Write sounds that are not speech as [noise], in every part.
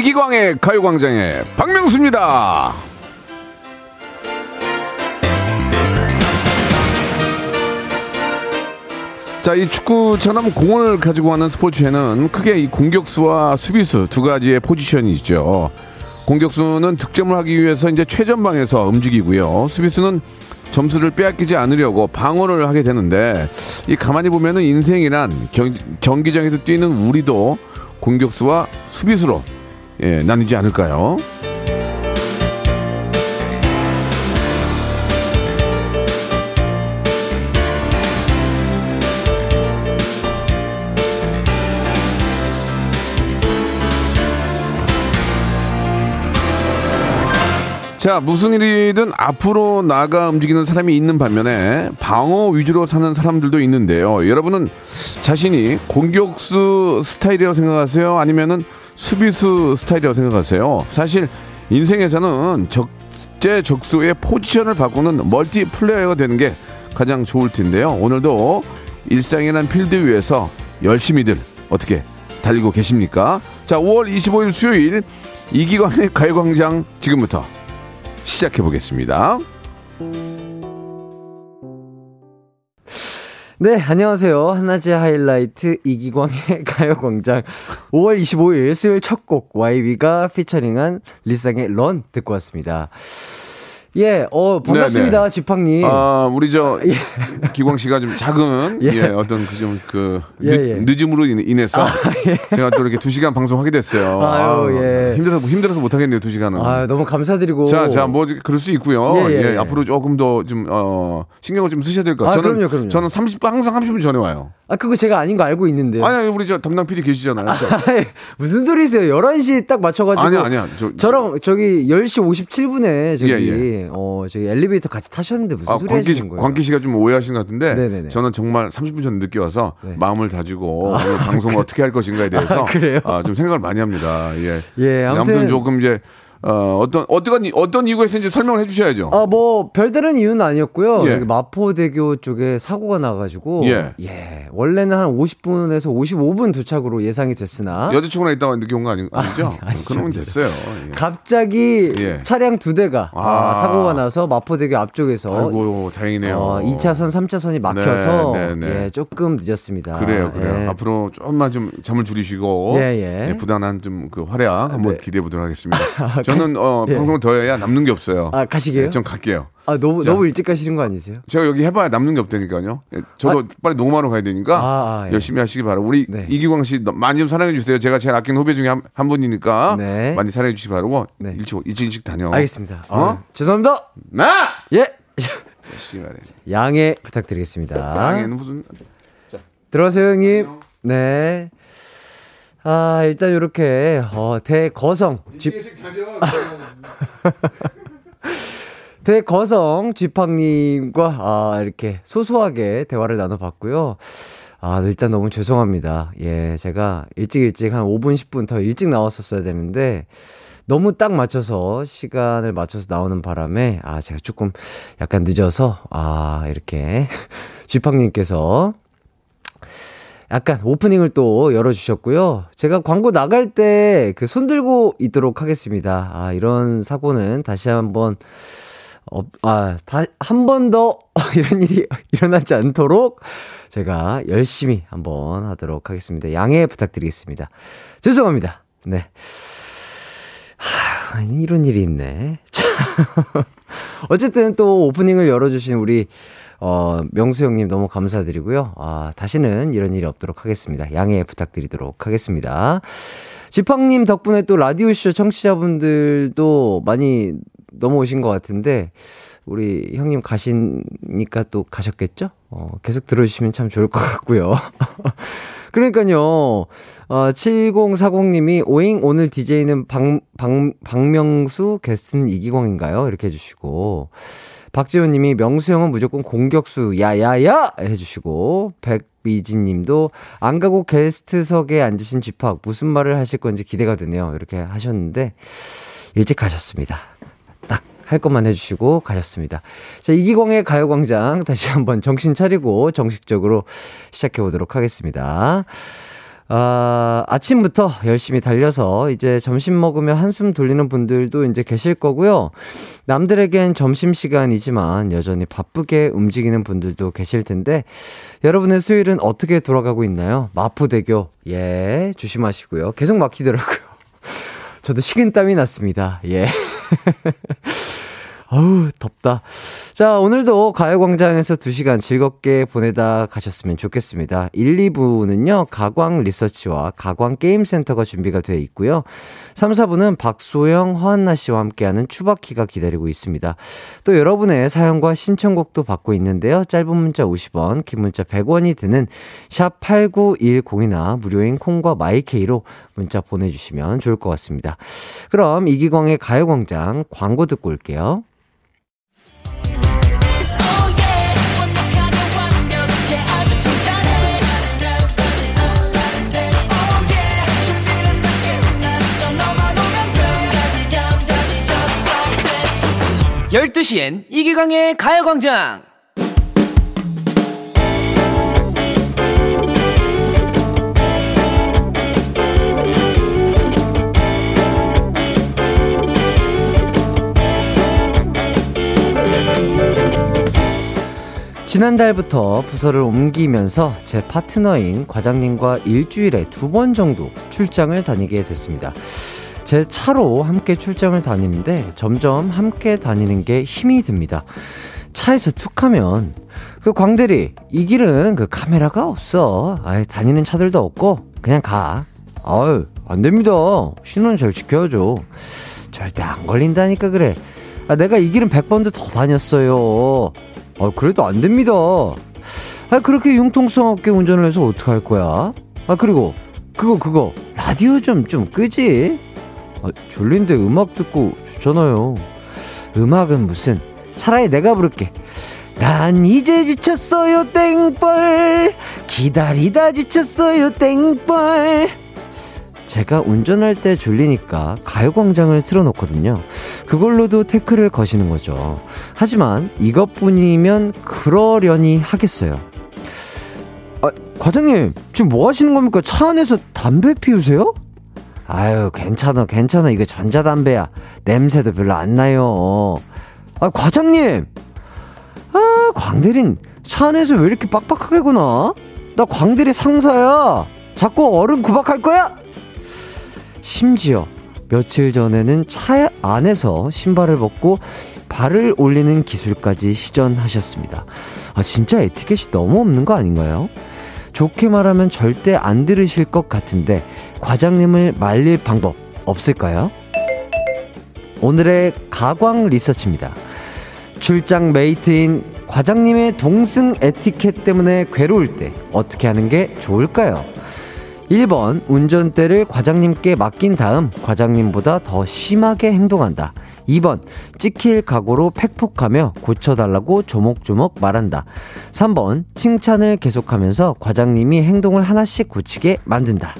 이기광의 가요광장의 박명수입니다. 자, 이 축구처럼 공을 가지고 가는 스포츠에는 크게 이 공격수와 수비수 두 가지의 포지션이 있죠. 공격수는 득점을 하기 위해서 이제 최전방에서 움직이고요. 수비수는 점수를 빼앗기지 않으려고 방어를 하게 되는데 이 가만히 보면은 인생이란 경, 경기장에서 뛰는 우리도 공격수와 수비수로 예, 나뉘지 않을까요? 자, 무슨 일이든 앞으로 나가 움직이는 사람이 있는 반면에 방어 위주로 사는 사람들도 있는데요. 여러분은 자신이 공격수 스타일이라고 생각하세요? 아니면은 수비수 스타일이라고 생각하세요? 사실 인생에서는 적재 적소의 포지션을 바꾸는 멀티 플레이어가 되는 게 가장 좋을 텐데요. 오늘도 일상이란 필드 위에서 열심히들 어떻게 달리고 계십니까? 자, 5월 25일 수요일 이기광의 가요광장 지금부터 시작해 보겠습니다. 네, 안녕하세요. 한낮의 하이라이트 이기광의 [laughs] 가요광장 5월 25일 수요일 첫 곡 YB가 피처링한 리쌍의 런 듣고 왔습니다. 예, 어, 반갑습니다, 네, 네. 지팡님. 아, 우리 저, [laughs] 예. 기광 씨가 좀 작은, 예, 예 어떤 그 좀, 그, 예, 늦, 예. 늦음으로 인해서 아, 예. 제가 또 이렇게 두 시간 방송하게 됐어요. 아유, 아, 예. 힘들어서, 힘들어서 못하겠네요, 두 시간은. 아 너무 감사드리고. 자, 자, 뭐, 그럴 수 있고요. 예, 앞으로 조금 더 좀, 어, 신경을 좀 쓰셔야 될 것 같아요. 아, 저는, 그럼요, 그럼요. 저는 30, 항상 30분 전에 와요. 아, 그거 제가 아닌 거 알고 있는데요. 아니, 아니 우리 저 담당 PD 계시잖아요. 아, 무슨 소리세요? 11시 딱 맞춰가지고. 아니야, 아니야. 저, 랑 저기 10시 57분에 저기, 어, 저기 엘리베이터 같이 타셨는데 무슨 아, 소리 광기, 하시는 거예요? 광기 씨가 좀 오해하신 것 같은데. 네네네. 저는 정말 30분 전 늦게 와서 네. 마음을 다지고 아, 방송을 어떻게 할 것인가에 대해서. 아? 아, 좀 생각을 많이 합니다. 예. 예, 아무튼, 아무튼 조금 이제 어, 어떤, 어떤, 어떤 이유가 있었는지 설명을 해 주셔야죠. 어, 뭐, 별다른 이유는 아니었고요. 예. 마포대교 쪽에 사고가 나가지고. 예. 예. 원래는 한 50분에서 55분 도착으로 예상이 됐으나. 여자친구랑 있다가 늦게 온 거 아니, 아니죠? 아니, 그러면 됐어요. 예. 갑자기 예. 차량 두 대가 아. 아. 사고가 나서 마포대교 앞쪽에서. 아이고, 다행이네요. 어, 2차선, 3차선이 막혀서. 네, 네, 네. 예, 조금 늦었습니다. 그래요, 그래요. 예. 앞으로 조금만 좀 잠을 줄이시고. 예, 예. 예 부단한 좀 그 활약 한번 네. 기대해 보도록 하겠습니다. [laughs] 저는 어, 예. 방송을 더 해야 남는 게 없어요. 아 가시게요? 네, 좀 갈게요. 아 너무 자, 너무 일찍 가시는 거 아니세요? 제가 여기 해봐야 남는 게 없다니까요. 예, 저도 아, 빨리 녹음하러 가야 되니까 아, 아, 예. 열심히 하시기 바라고. 우리 네. 이기광 씨 많이 좀 사랑해 주세요. 제가 제일 아끼는 후배 중에 한, 한 분이니까 네. 많이 사랑해 주시기 바라고. 네. 일찍 일찍 일찍 다녀. 알겠습니다. 어? 아, 죄송합니다. 나 예. 양해 부탁드리겠습니다. 양해는 무슨? 자. 들어가세요 형님. 네. 아, 일단 이렇게 어, 대거성 집 [laughs] 대거성 쥐팡님과 아, 이렇게 소소하게 대화를 나눠봤고요. 아, 일단 너무 죄송합니다. 예, 제가 일찍 일찍 한 5분, 10분 더 일찍 나왔었어야 되는데, 너무 딱 맞춰서, 시간을 맞춰서 나오는 바람에, 아, 제가 조금 약간 늦어서, 아, 이렇게, [laughs] 쥐팡님께서 약간 오프닝을 또 열어주셨고요. 제가 광고 나갈 때 그 손 들고 있도록 하겠습니다. 아, 이런 사고는 다시 한번, 어, 아, 다, 한번 더 [laughs] 이런 일이 일어나지 않도록 제가 열심히 한번 하도록 하겠습니다. 양해 부탁드리겠습니다. 죄송합니다. 네. 하, 이런 일이 있네. [laughs] 어쨌든 또 오프닝을 열어주신 우리 어, 명수 형님 너무 감사드리고요. 아, 다시는 이런 일이 없도록 하겠습니다. 양해 부탁드리도록 하겠습니다. 지팡님 덕분에 또 라디오쇼 청취자분들도 많이 넘어오신 것 같은데, 우리 형님 가시니까 또 가셨겠죠? 어, 계속 들어주시면 참 좋을 것 같고요. [laughs] 그러니까요, 어, 7040님이, 오잉, 오늘 DJ는 박, 박, 박명수, 게스트는 이기광인가요? 이렇게 해주시고, 박지훈 님이 명수 형은 무조건 공격수, 야야야! 해주시고, 백미진 님도 안 가고 게스트석에 앉으신 집합, 무슨 말을 하실 건지 기대가 되네요. 이렇게 하셨는데, 일찍 가셨습니다. 딱 할 것만 해주시고 가셨습니다. 자, 이기광의 가요광장 다시 한번 정신 차리고 정식적으로 시작해 보도록 하겠습니다. 아, 아침부터 열심히 달려서 이제 점심 먹으며 한숨 돌리는 분들도 이제 계실 거고요. 남들에겐 점심시간이지만 여전히 바쁘게 움직이는 분들도 계실 텐데, 여러분의 수요일은 어떻게 돌아가고 있나요? 마포대교, 예, 조심하시고요. 계속 막히더라고요. [laughs] 저도 식은땀이 났습니다. 예. [laughs] 어우, 덥다. 자, 오늘도 가요광장에서 2시간 즐겁게 보내다 가셨으면 좋겠습니다. 1, 2부는요, 가광 리서치와 가광 게임센터가 준비가 되어 있고요. 3, 4부는 박소영, 허한나 씨와 함께하는 추바키가 기다리고 있습니다. 또 여러분의 사연과 신청곡도 받고 있는데요. 짧은 문자 50원, 긴 문자 100원이 드는 샵8910이나 무료인 콩과 마이케이로 문자 보내주시면 좋을 것 같습니다. 그럼 이기광의 가요광장 광고 듣고 올게요. 12시엔 이기광의 가요광장! 지난달부터 부서를 옮기면서 제 파트너인 과장님과 일주일에 두 번 정도 출장을 다니게 됐습니다. 제 차로 함께 출장을 다니는데 점점 함께 다니는 게 힘이 듭니다. 차에서 툭 하면 그 광대리 이 길은 그 카메라가 없어. 아예 다니는 차들도 없고 그냥 가. 아유 안 됩니다. 신호는 잘 지켜야죠. 절대 안 걸린다니까 그래. 아, 내가 이 길은 100번도 더 다녔어요. 아, 그래도 안 됩니다. 아, 그렇게 융통성 없게 운전을 해서 어떡할 거야? 아, 그리고 그거 그거 라디오 좀 좀 끄지. 아, 졸린데 음악 듣고 좋잖아요. 음악은 무슨 차라리 내가 부를게. 난 이제 지쳤어요 땡벌 기다리다 지쳤어요 땡벌 제가 운전할 때 졸리니까 가요광장을 틀어놓거든요 그걸로도 태클을 거시는 거죠 하지만 이것뿐이면 그러려니 하겠어요 아, 과장님 지금 뭐 하시는 겁니까 차 안에서 담배 피우세요? 아유, 괜찮아, 괜찮아. 이거 전자담배야. 냄새도 별로 안 나요. 아, 과장님! 아, 광대린 차 안에서 왜 이렇게 빡빡하게 구나? 나 광대리 상사야! 자꾸 어른 구박할 거야? 심지어 며칠 전에는 차 안에서 신발을 벗고 발을 올리는 기술까지 시전하셨습니다. 아, 진짜 에티켓이 너무 없는 거 아닌가요? 좋게 말하면 절대 안 들으실 것 같은데 과장님을 말릴 방법 없을까요? 오늘의 가광 리서치입니다. 출장 메이트인 과장님의 동승 에티켓 때문에 괴로울 때 어떻게 하는 게 좋을까요? 1번 운전대를 과장님께 맡긴 다음 과장님보다 더 심하게 행동한다. 2번 찍힐 각오로 팩폭하며 고쳐달라고 조목조목 말한다. 3번 칭찬을 계속하면서 과장님이 행동을 하나씩 고치게 만든다.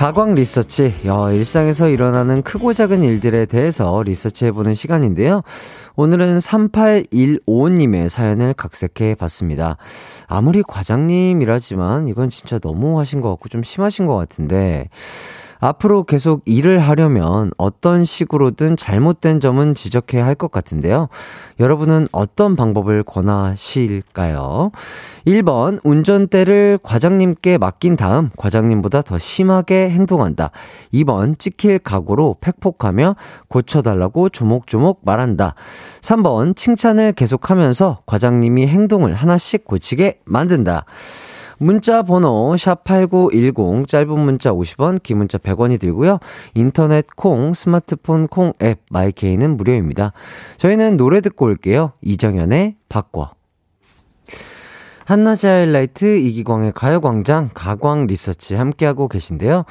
가광 리서치, 야, 일상에서 일어나는 크고 작은 일들에 대해서 리서치해보는 시간인데요. 오늘은 3815님의 사연을 각색해 봤습니다. 아무리 과장님이라지만 이건 진짜 너무 하신 것 같고 좀 심하신 것 같은데, 앞으로 계속 일을 하려면 어떤 식으로든 잘못된 점은 지적해야 할 것 같은데요. 여러분은 어떤 방법을 권하실까요? 1번, 운전대를 과장님께 맡긴 다음 과장님보다 더 심하게 행동한다. 2번, 찍힐 각오로 팩폭하며 고쳐달라고 조목조목 말한다. 3번, 칭찬을 계속하면서 과장님이 행동을 하나씩 고치게 만든다. 문자 번호 샵8910 짧은 문자 50원 긴 문자 100원이 들고요. 인터넷 콩 스마트폰 콩 앱 마이케이는 무료입니다. 저희는 노래 듣고 올게요. 이정현의 바꿔 한낮의 하이라이트 이기광의 가요광장 가광 리서치 함께하고 계신데요.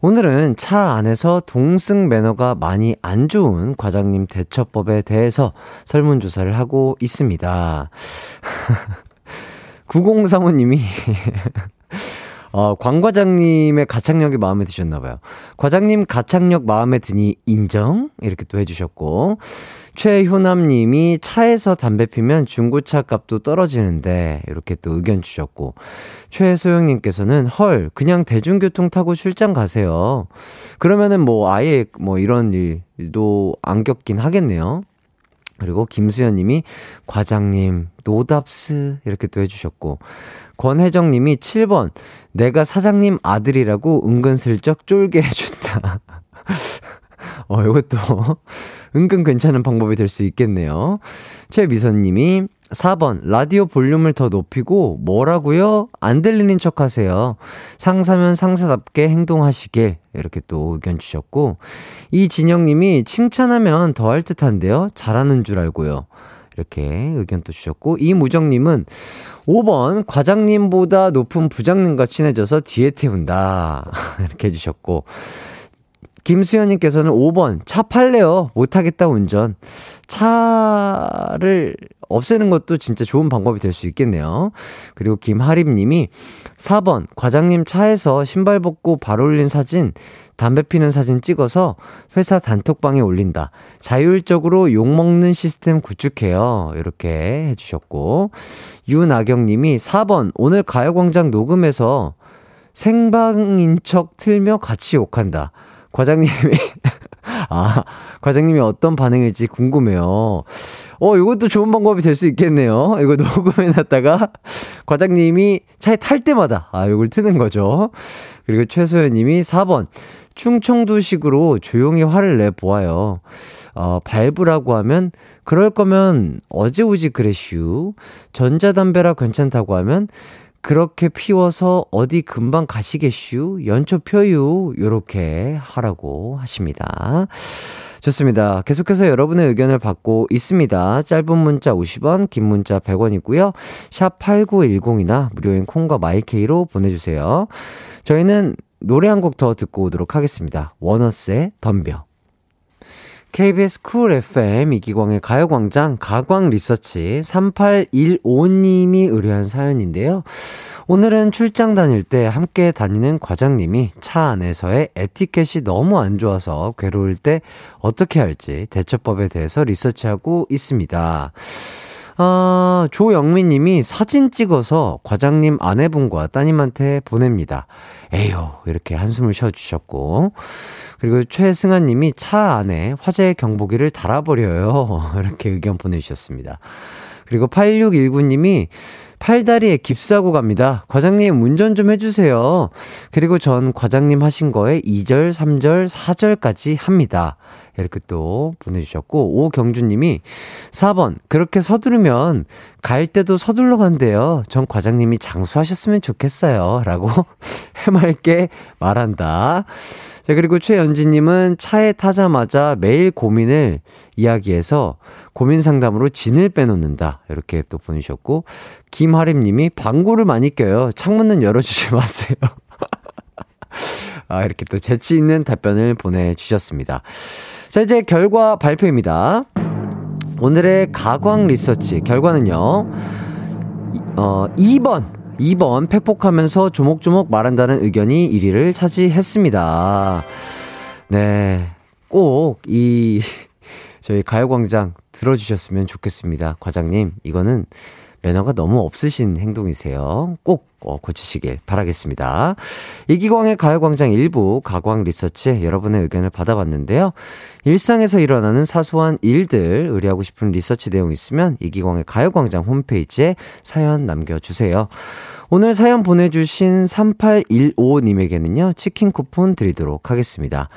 오늘은 차 안에서 동승 매너가 많이 안 좋은 과장님 대처법에 대해서 설문조사를 하고 있습니다. [laughs] 9035님이 [laughs] 어, 광 과장님의 가창력이 마음에 드셨나봐요. 과장님 가창력 마음에 드니 인정? 이렇게 또 해주셨고. 최효남님이 차에서 담배 피면 중고차 값도 떨어지는데 이렇게 또 의견 주셨고 최소영님께서는 헐 그냥 대중교통 타고 출장 가세요. 그러면은 뭐 아예 뭐 이런 일도 안 겪긴 하겠네요. 그리고 김수현 님이 과장님 노답스 이렇게 또 해주셨고 권혜정 님이 7번 내가 사장님 아들이라고 은근슬쩍 쫄게 해준다. [laughs] 어, 이것도 [laughs] 은근 괜찮은 방법이 될 수 있겠네요. 최미선 님이 4번 라디오 볼륨을 더 높이고 뭐라고요? 안 들리는 척 하세요. 상사면 상사답게 행동하시길 이렇게 또 의견 주셨고 이진영 님이 칭찬하면 더 할 듯한데요. 잘하는 줄 알고요. 이렇게 의견 또 주셨고 이무정 님은 5번 과장님보다 높은 부장님과 친해져서 뒤에 태운다 [laughs] 이렇게 해 주셨고 김수현님께서는 5번 차 팔래요 못하겠다 운전 차를 없애는 것도 진짜 좋은 방법이 될 수 있겠네요. 그리고 김하림 님이 4번 과장님 차에서 신발 벗고 발 올린 사진 담배 피는 사진 찍어서 회사 단톡방에 올린다. 자율적으로 욕먹는 시스템 구축해요. 이렇게 해주셨고. 윤아경님이 4번, 오늘 가요광장 녹음해서 생방인 척 틀며 같이 욕한다. 과장님이, 아, 과장님이 어떤 반응일지 궁금해요. 어, 이것도 좋은 방법이 될 수 있겠네요. 이거 녹음해놨다가 과장님이 차에 탈 때마다, 아, 이걸 트는 거죠. 그리고 최소연 님이 4번, 충청도식으로 조용히 화를 내 보아요. 어, 발부라고 하면 그럴 거면 어제 오지 그래슈. 전자담배라 괜찮다고 하면 그렇게 피워서 어디 금방 가시겠슈. 연초 펴유. 요렇게 하라고 하십니다. 좋습니다. 계속해서 여러분의 의견을 받고 있습니다. 짧은 문자 50원, 긴 문자 100원이고요. 샵 8910이나 무료인 콩과 마이케이로 보내주세요. 저희는 노래 한 곡 더 듣고 오도록 하겠습니다. 워너스의 덤벼. KBS 쿨 FM 이기광의 가요광장 가광 리서치 3815님이 의뢰한 사연인데요. 오늘은 출장 다닐 때 함께 다니는 과장님이 차 안에서의 에티켓이 너무 안 좋아서 괴로울 때 어떻게 할지 대처법에 대해서 리서치하고 있습니다. 아, 조영민 님이 사진 찍어서 과장님 아내분과 따님한테 보냅니다. 에휴, 이렇게 한숨을 쉬어주셨고. 그리고 최승아 님이 차 안에 화재 경보기를 달아버려요. [laughs] 이렇게 의견 보내주셨습니다. 그리고 8619님이 팔다리에 깁사고 갑니다. 과장님 운전 좀 해주세요. 그리고 전 과장님 하신 거에 2절, 3절, 4절까지 합니다. 이렇게 또 보내주셨고, 오경주님이 4번, 그렇게 서두르면 갈 때도 서둘러 간대요. 전 과장님이 장수하셨으면 좋겠어요. 라고 [laughs] 해맑게 말한다. 자, 그리고 최연지님은 차에 타자마자 매일 고민을 이야기해서 고민 상담으로 진을 빼놓는다. 이렇게 또 보내주셨고, 김하림님이 방구를 많이 껴요. 창문은 열어주지 [laughs] 마세요. [laughs] 아, 이렇게 또 재치 있는 답변을 보내주셨습니다. 자, 이제 결과 발표입니다. 오늘의 가광 리서치 결과는요, 어, 2번. 2번 팩폭하면서 조목조목 말한다는 의견이 1위를 차지했습니다. 네. 꼭 이 [laughs] 저희 가요광장 들어주셨으면 좋겠습니다. 과장님, 이거는 매너가 너무 없으신 행동이세요. 꼭 어, 고치시길 바라겠습니다. 이기광의 가요광장 일부 가광 리서치 여러분의 의견을 받아봤는데요. 일상에서 일어나는 사소한 일들 의뢰하고 싶은 리서치 내용 있으면 이기광의 가요광장 홈페이지에 사연 남겨주세요. 오늘 사연 보내주신 3815님에게는요, 치킨 쿠폰 드리도록 하겠습니다.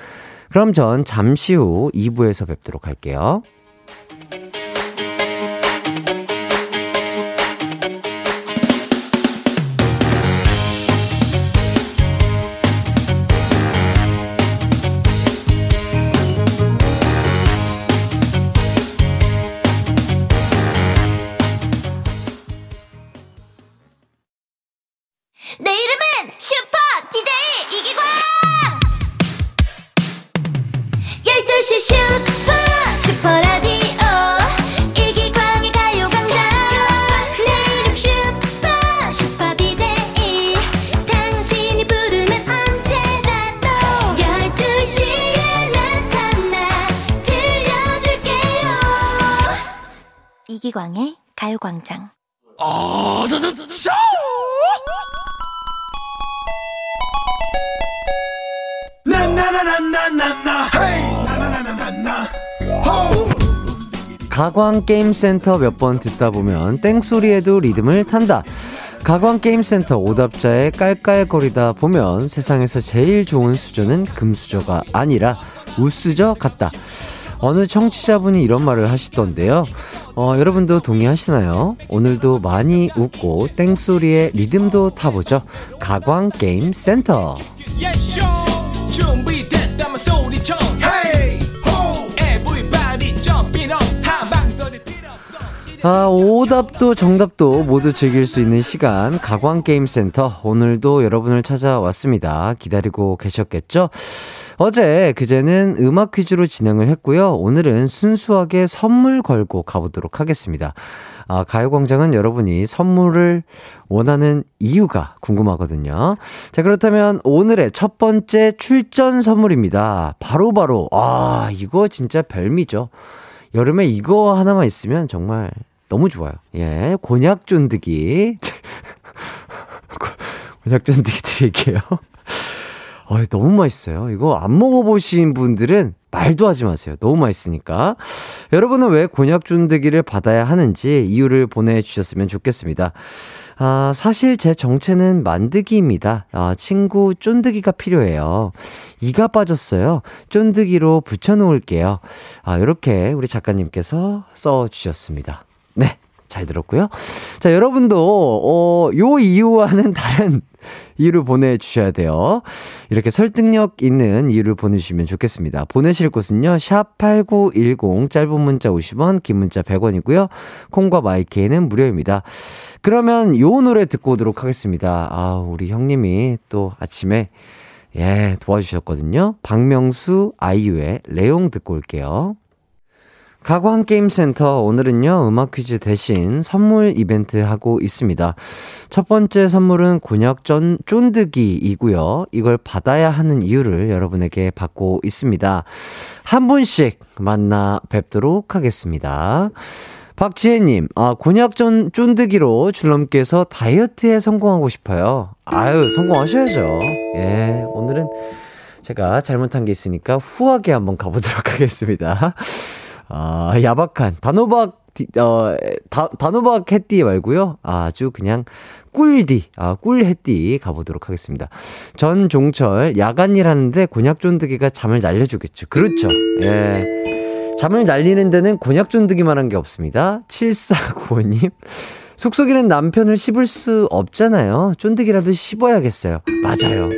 그럼 전 잠시 후 2부에서 뵙도록 할게요. 가광게임센터 몇 번 듣다 보면 땡소리에도 리듬을 탄다. 가광게임센터 오답자의 깔깔거리다 보면 세상에서 제일 좋은 수저는 금수저가 아니라 우수저 같다. 어느 청취자분이 이런 말을 하시던데요. 어, 여러분도 동의하시나요? 오늘도 많이 웃고 땡소리에 리듬도 타보죠. 가광게임센터. yes, 아, 오답도 정답도 모두 즐길 수 있는 시간 가광게임센터 오늘도 여러분을 찾아왔습니다. 기다리고 계셨겠죠? 어제 그제는 음악 퀴즈로 진행을 했고요. 오늘은 순수하게 선물 걸고 가보도록 하겠습니다. 아, 가요광장은 여러분이 선물을 원하는 이유가 궁금하거든요. 자, 그렇다면 오늘의 첫 번째 출전 선물입니다. 바로바로, 아, 이거 진짜 별미죠. 여름에 이거 하나만 있으면 정말 너무 좋아요. 예, 곤약 쫀득이. [laughs] 곤약 쫀득이 드릴게요. 어, 너무 맛있어요. 이거 안 먹어보신 분들은 말도 하지 마세요. 너무 맛있으니까. 여러분은 왜 곤약 쫀득이를 받아야 하는지 이유를 보내주셨으면 좋겠습니다. 아, 사실 제 정체는 만드기입니다. 아, 친구 쫀득이가 필요해요. 이가 빠졌어요. 쫀득이로 붙여놓을게요. 아, 이렇게 우리 작가님께서 써주셨습니다. 네. 잘 들었고요. 자, 여러분도, 어, 요 이유와는 [laughs] 다른 이유를 보내주셔야 돼요. 이렇게 설득력 있는 이유를 보내주시면 좋겠습니다. 보내실 곳은요, 샵8910, 짧은 문자 50원, 긴 문자 100원이고요. 콩과 마이케이는 무료입니다. 그러면 요 노래 듣고 오도록 하겠습니다. 아, 우리 형님이 또 아침에, 예, 도와주셨거든요. 박명수, 아이유의 레옹 듣고 올게요. 가광 게임센터 오늘은요 음악 퀴즈 대신 선물 이벤트 하고 있습니다. 첫 번째 선물은 곤약 전 쫀득이이고요. 이걸 받아야 하는 이유를 여러분에게 받고 있습니다. 한 분씩 만나 뵙도록 하겠습니다. 박지혜님, 아, 곤약 전 쫀득이로 줄넘기에서 다이어트에 성공하고 싶어요. 아유, 성공하셔야죠. 예, 오늘은 제가 잘못한 게 있으니까 후하게 한번 가보도록 [laughs] 하겠습니다. 아, 야박한, 단호박, 어, 다, 단호박 해띠 말고요 아주 그냥 꿀디, 아, 꿀 해띠 가보도록 하겠습니다. 전종철, 야간 일 하는데 곤약 쫀득이가 잠을 날려주겠죠. 그렇죠. 예. 잠을 날리는 데는 곤약 쫀득이만 한 게 없습니다. 7495님. 속속이는 남편을 씹을 수 없잖아요. 쫀득이라도 씹어야겠어요. 맞아요.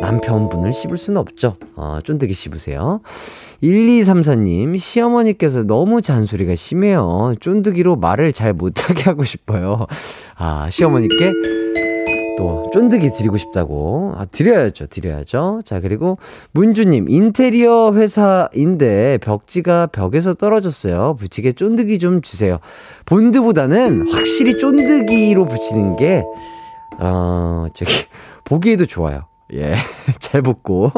남편분을 씹을 수는 없죠. 어, 쫀득이 씹으세요. 1234님, 시어머니께서 너무 잔소리가 심해요. 쫀득이로 말을 잘 못하게 하고 싶어요. 아, 시어머니께 또 쫀득이 드리고 싶다고. 아, 드려야죠, 드려야죠. 자, 그리고 문주님, 인테리어 회사인데 벽지가 벽에서 떨어졌어요. 붙이게 쫀득이 좀 주세요. 본드보다는 확실히 쫀득이로 붙이는 게, 어, 저기, 보기에도 좋아요. 예, [laughs] 잘 붙고.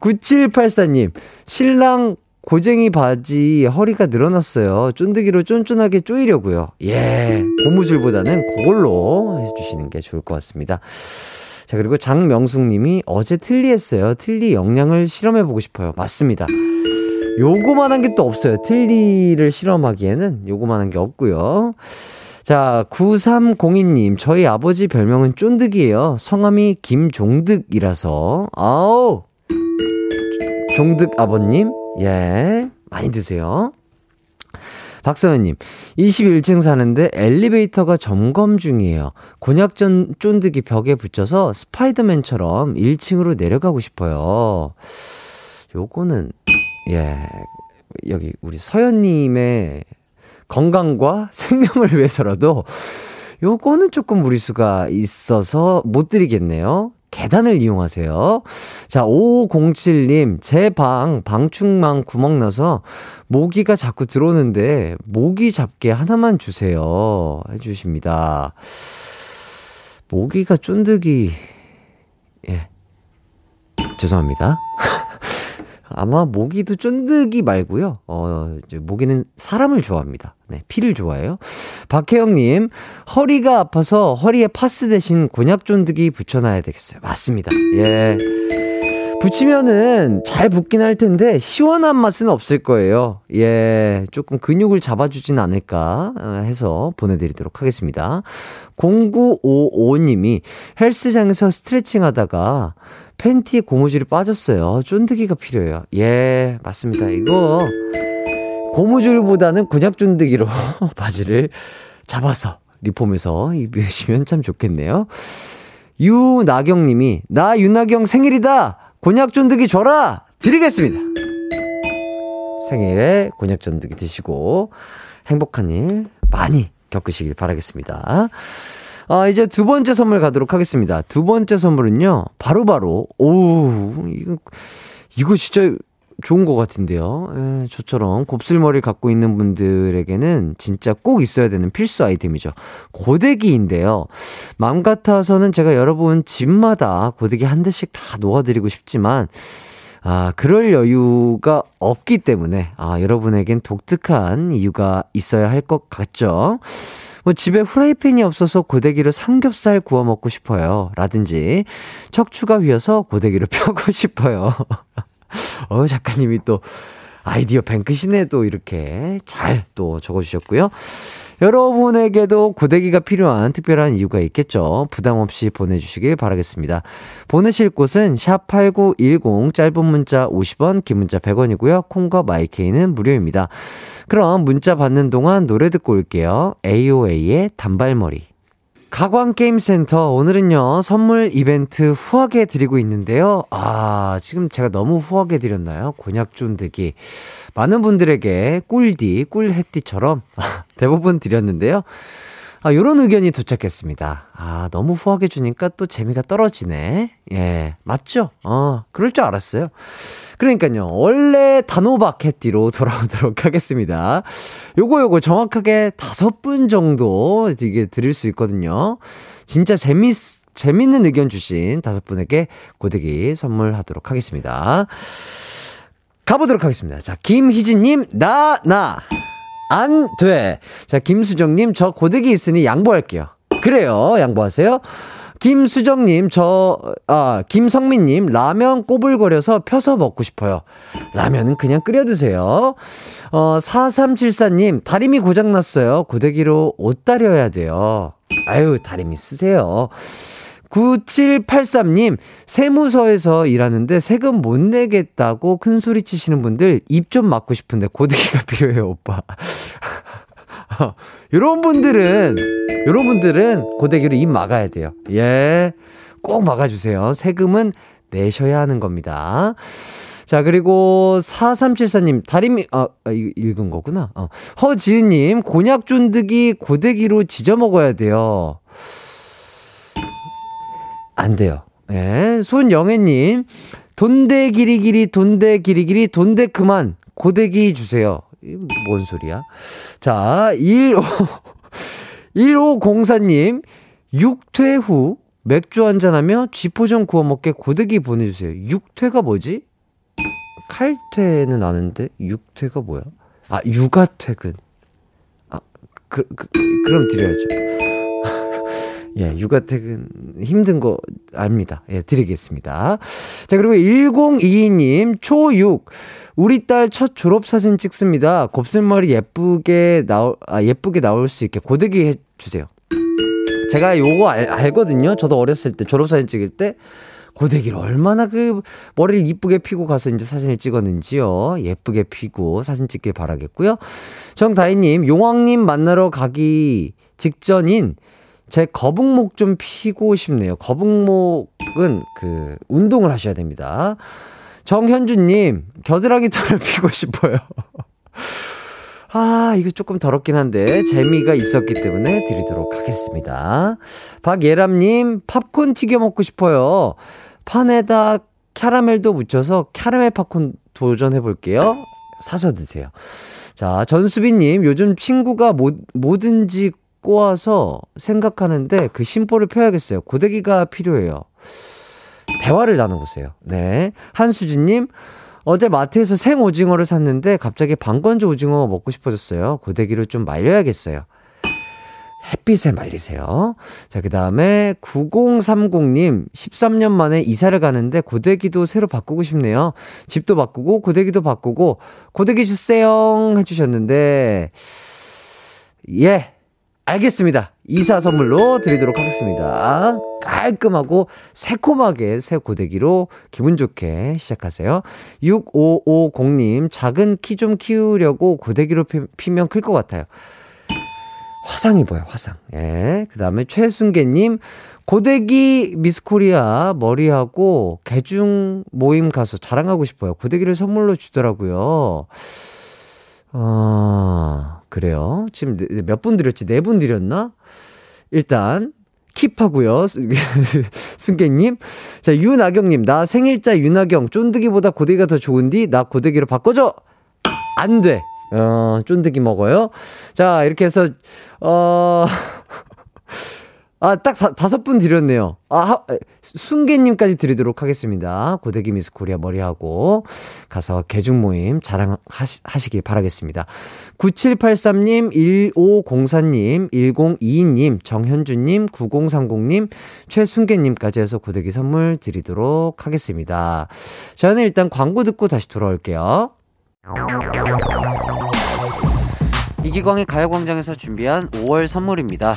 9784님, 신랑 고쟁이 바지 허리가 늘어났어요. 쫀득이로 쫀쫀하게 쪼이려고요. 예, 고무줄보다는 그걸로 해주시는 게 좋을 것 같습니다. 자, 그리고 장명숙 님이 어제 틀리 했어요. 틀리 영양을 실험해보고 싶어요. 맞습니다. 요거만한 게 또 없어요. 틀리를 실험하기에는 요거만한 게 없고요. 자, 9302님, 저희 아버지 별명은 쫀득이에요. 성함이 김종득이라서. 아우! 종득 아버님, 예, 많이 드세요. 박서연님, 21층 사는데 엘리베이터가 점검 중이에요. 곤약전 쫀득이 벽에 붙여서 스파이더맨처럼 1층으로 내려가고 싶어요. 요거는, 예, 여기 우리 서연님의 건강과 [laughs] 생명을 위해서라도 요거는 조금 무리수가 있어서 못 드리겠네요. 계단을 이용하세요. 자, 5507님, 제 방, 방충망 구멍 나서 모기가 자꾸 들어오는데, 모기 잡게 하나만 주세요. 해주십니다. 모기가 쫀득이, 예. 죄송합니다. [laughs] 아마 모기도 쫀득이 말고요. 어, 모기는 사람을 좋아합니다. 네, 피를 좋아해요. 박혜영님, 허리가 아파서 허리에 파스 대신 곤약 쫀득이 붙여놔야 되겠어요. 맞습니다. 예. 붙이면은 잘 붙긴 할 텐데 시원한 맛은 없을 거예요. 예, 조금 근육을 잡아주진 않을까 어, 해서 보내드리도록 하겠습니다. 0955님이 헬스장에서 스트레칭 하다가 팬티에 고무줄이 빠졌어요. 쫀득이가 필요해요. 예, 맞습니다. 이거 고무줄보다는 곤약 쫀득이로 [laughs] 바지를 잡아서 리폼해서 입으시면 참 좋겠네요. 유나경 님이 나 유나경 생일이다. 곤약 쫀득이 줘라. 드리겠습니다. 생일에 곤약 쫀득이 드시고 행복한 일 많이 겪으시길 바라겠습니다. 아, 이제 두 번째 선물 가도록 하겠습니다. 두 번째 선물은요, 바로바로, 오우, 이거, 이거 진짜 좋은 것 같은데요. 에, 저처럼 곱슬머리를 갖고 있는 분들에게는 진짜 꼭 있어야 되는 필수 아이템이죠. 고데기인데요. 마음 같아서는 제가 여러분 집마다 고데기 한 대씩 다 놓아드리고 싶지만, 아, 그럴 여유가 없기 때문에, 아, 여러분에겐 독특한 이유가 있어야 할 것 같죠? 뭐 집에 후라이팬이 없어서 고데기로 삼겹살 구워 먹고 싶어요. 라든지 척추가 휘어서 고데기로 [laughs] 펴고 싶어요. [laughs] 어, 작가님이 또 아이디어 뱅크시네 또 이렇게 잘 또 적어주셨고요. 여러분에게도 고데기가 필요한 특별한 이유가 있겠죠. 부담 없이 보내주시길 바라겠습니다. 보내실 곳은 샵8910 짧은 문자 50원, 긴 문자 100원이고요. 콩과 마이케이는 무료입니다. 그럼 문자 받는 동안 노래 듣고 올게요. AOA의 단발머리. 가광게임센터 오늘은요 선물 이벤트 후하게 드리고 있는데요. 아 지금 제가 너무 후하게 드렸나요? 곤약 쫀득이. 많은 분들에게 꿀디 꿀해띠처럼 [laughs] 대부분 드렸는데요 아 요런 의견이 도착했습니다 아 너무 후하게 주니까 또 재미가 떨어지네 예 맞죠 어 그럴 줄 알았어요 그러니까요, 원래 단호박 해띠로 돌아오도록 [laughs] 하겠습니다. 요거 요거 정확하게 다섯 분 정도 이게 드릴 수 있거든요. 진짜 재밌, 재밌는 의견 주신 다섯 분에게 고데기 선물하도록 하겠습니다. 가보도록 하겠습니다. 자, 김희진님, 나, 나. 안 돼. 자, 김수정님, 저 고데기 있으니 양보할게요. 그래요. 양보하세요. 김수정님, 저, 아, 김성민님, 라면 꼬불거려서 펴서 먹고 싶어요. 라면은 그냥 끓여 드세요. 어, 4374님, 다리미 고장났어요. 고데기로 옷 다려야 돼요. 아유, 다리미 쓰세요. 9783님, 세무서에서 일하는데 세금 못 내겠다고 큰 소리 치시는 분들 입 좀 막고 싶은데 고데기가 [laughs] 필요해요, 오빠. [laughs] 요런 분들은, 요런 분들은 고데기로 입 막아야 돼요. 예. 꼭 막아주세요. 세금은 내셔야 하는 겁니다. 자, 그리고 4374님, 다리미, 아, 아 읽은 거구나. 어. 허지은님, 곤약 쫀득이 고데기로 지져 먹어야 돼요. 안 돼요. 예. 손영애님, 돈대 기리기리, 돈대 기리기리, 돈대 그만, 고데기 주세요. 뭔 소리야? 자, 15, 1504님, [laughs] 육퇴 후 맥주 한잔하며 쥐포 좀 구워 먹게 고데기 보내주세요. 육퇴가 뭐지? 칼퇴는 아는데, 육퇴가 뭐야? 아, 육아퇴근. 아, 그, 그, 그럼 드려야죠. 예, 육아 퇴근 힘든 거 압니다. 예, 드리겠습니다. 자, 그리고 1022님, 초6. 우리 딸 첫 졸업사진 찍습니다. 곱슬머리 예쁘게 나올, 아, 예쁘게 나올 수 있게 고데기 해주세요. 제가 요거 알, 알거든요. 저도 어렸을 때 졸업사진 찍을 때 고데기를 얼마나 그 머리를 이쁘게 피고 가서 이제 사진을 찍었는지요. 예쁘게 피고 사진 찍길 바라겠고요. 정다희님, 용왕님 만나러 가기 직전인 제 거북목 좀 피고 싶네요. 거북목은 그 운동을 하셔야 됩니다. 정현주님, 겨드랑이 털을 [laughs] 피고 싶어요. 아, 이거 조금 더럽긴 한데, 재미가 있었기 때문에 드리도록 하겠습니다. 박예람님, 팝콘 튀겨 먹고 싶어요. 판에다 캐러멜도 묻혀서 캐러멜 팝콘 도전해 볼게요. 사서 드세요. 자, 전수빈님, 요즘 친구가 뭐, 뭐든지 꼬아서 생각하는데 그 심보를 펴야겠어요. 고데기가 필요해요. 대화를 나눠보세요. 네. 한수진님, 어제 마트에서 생 오징어를 샀는데 갑자기 방건조 오징어가 먹고 싶어졌어요. 고데기로 좀 말려야겠어요. 햇빛에 말리세요. 자, 그 다음에 9030님, 13년 만에 이사를 가는데 고데기도 새로 바꾸고 싶네요. 집도 바꾸고, 고데기도 바꾸고, 고데기 주세요. 해주셨는데, 예, 알겠습니다. 이사 선물로 드리도록 하겠습니다. 깔끔하고 새콤하게 새 고데기로 기분 좋게 시작하세요. 6550님, 작은 키 좀 키우려고 고데기로 피, 피면 클 것 같아요. 화상 입어요, 화상. 예. 그 다음에 최순계님, 고데기 미스코리아 머리하고 개중 모임 가서 자랑하고 싶어요. 고데기를 선물로 주더라고요. 어, 그래요. 지금 몇 분 드렸지? 네 분 드렸나? 일단, 킵하고요. [laughs] 순계님. 자, 윤아경님. 나 생일자 윤아경. 쫀득이보다 고데기가 더 좋은디? 나 고데기로 바꿔줘! 안 돼! 어, 쫀득이 먹어요. 자, 이렇게 해서, 어, [laughs] 아, 딱 다, 다섯 분 드렸네요. 아, 하, 순계님까지 드리도록 하겠습니다. 고데기 미스 코리아 머리하고 가서 개중 모임 자랑하시길 바라겠습니다. 9783님, 1504님, 1022님, 정현주님, 9030님, 최순계님까지 해서 고데기 선물 드리도록 하겠습니다. 저는 일단 광고 듣고 다시 돌아올게요. 이기광의 가요광장에서 준비한 5월 선물입니다.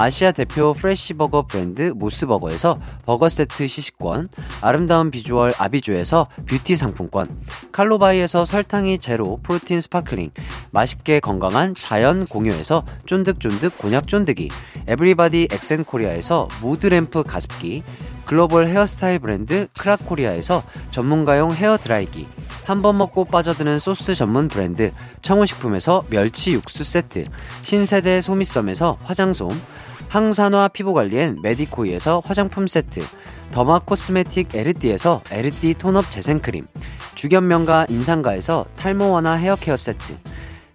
아시아 대표 fresh burger 브랜드 모스버거에서 버거 세트 시식권, 아름다운 비주얼 아비주에서 뷰티 상품권, 칼로바이에서 설탕이 제로 protein sparkling, 맛있게 건강한 자연 공유에서 쫀득쫀득 곤약 쫀득이, 에브리바디 엑센코리아에서 mood lamp 가습기, 글로벌 헤어스타일 브랜드 크라코리아에서 전문가용 헤어 드라이기, 한 번 먹고 빠져드는 소스 전문 브랜드 청우식품에서 멸치 육수 세트, 신세대 소미썸에서 화장솜, 항산화 피부관리엔 메디코이에서 화장품 세트, derma cosmetic 에르띠에서 에르띠 tone-up 재생크림, 주견명가 인상가에서 탈모 완화 헤어케어 세트,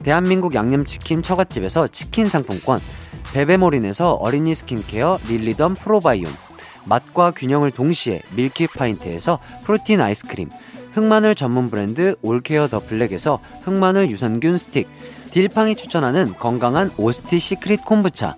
대한민국 양념치킨 처갓집에서 치킨 상품권, 베베모린에서 어린이 스킨케어 릴리덤 프로바이옴, 맛과 균형을 동시에 밀키파인트에서 protein 아이스크림, 흑마늘 전문 브랜드 올케어 더 블랙에서 흑마늘 유산균 스틱, 딜팡이 추천하는 건강한 오스티 시크릿 콤부차,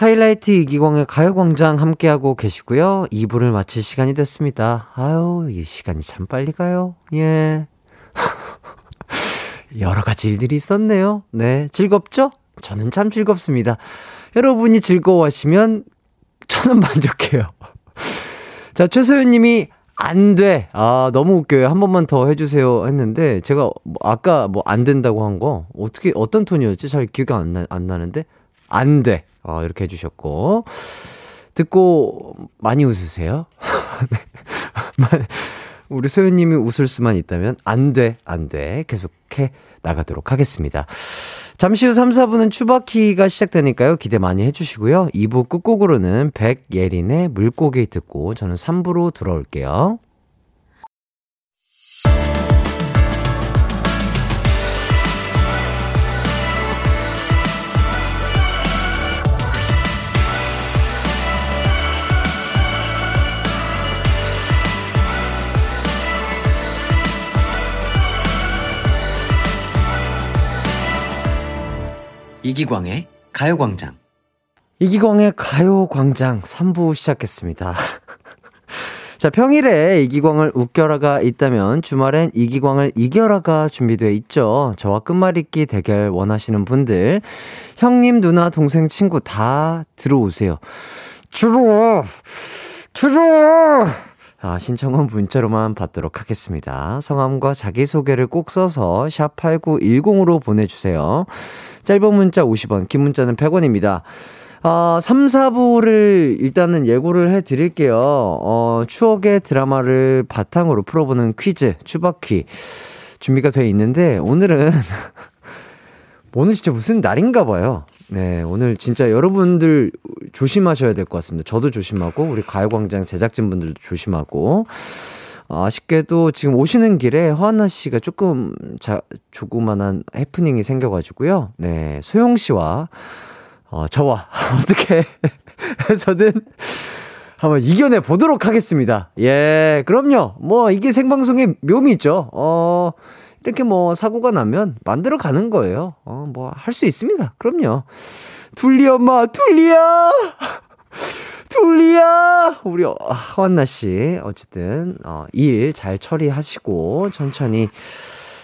하이라이트 이기광의 가요광장 함께하고 계시고요. 2부를 마칠 시간이 됐습니다. 아유, 이 시간이 참 빨리 가요. 예. [laughs] 여러 가지 일들이 있었네요. 네. 즐겁죠? 저는 참 즐겁습니다. 여러분이 즐거워하시면 저는 [laughs] 만족해요. 자, 최소연 님이 안 돼. 아, 너무 웃겨요. 한 번만 더 해주세요. 했는데, 제가 뭐 아까 뭐 안 된다고 한 거, 어떻게, 어떤 톤이었지? 잘 기억이 안, 나, 안 나는데, 안 돼. 어, 이렇게 해주셨고. 듣고 많이 웃으세요? 네. [laughs] 우리 소연님이 웃을 수만 있다면, 안 돼, 안 돼. 계속해 나가도록 하겠습니다. 잠시 후 3, 4분은 추바키가 시작되니까요. 기대 많이 해주시고요. 2부 끝곡으로는 백예린의 물고기 듣고 저는 3부로 돌아올게요. 이기광의 가요광장. 이기광의 가요광장 3부 시작했습니다. [laughs] 자, 평일에 이기광을 웃겨라가 있다면 주말엔 이기광을 이겨라가 준비되어 있죠. 저와 끝말잇기 대결 원하시는 분들, 형님, 누나, 동생, 친구 다 들어오세요. 들어와! 들어와! 아, 신청은 문자로만 받도록 하겠습니다. 성함과 자기소개를 꼭 써서 샵8910으로 보내주세요. 짧은 문자 50원, 긴 문자는 100원입니다. 어, 3, 4부를 일단은 예고를 해 드릴게요. 어, 추억의 드라마를 바탕으로 풀어보는 퀴즈, 추바퀴. 준비가 돼 있는데, 오늘은, [laughs] 오늘 진짜 무슨 날인가 봐요. 네, 오늘 진짜 여러분들 조심하셔야 될 것 같습니다. 저도 조심하고, 우리 가요광장 제작진분들도 조심하고, 어, 아쉽게도 지금 오시는 길에 허한나 씨가 조금 자, 조그만한 해프닝이 생겨가지고요. 네, 소영 씨와 어, 저와 [laughs] 어떻게 해서든 한번 이겨내 보도록 하겠습니다. 예, 그럼요. 뭐, 이게 생방송의 묘미 있죠. 어, 이렇게 뭐, 사고가 나면 만들어 가는 거예요. 어, 뭐, 할 수 있습니다. 그럼요. 둘리 엄마, 둘리야! [laughs] 둘리야! 우리, 어, 허한나 씨, 어쨌든, 어, 일 잘 처리하시고, 천천히,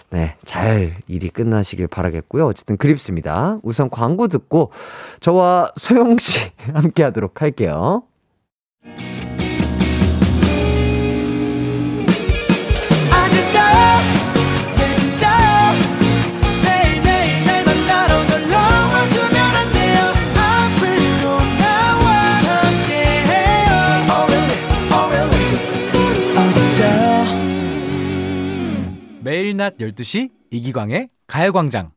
네, 잘 일이 끝나시길 바라겠고요. 어쨌든 그립습니다. 우선 광고 듣고 저와 소영 씨 [laughs] 함께 하도록 할게요. 매일 낮 12시 이기광의 가요광장.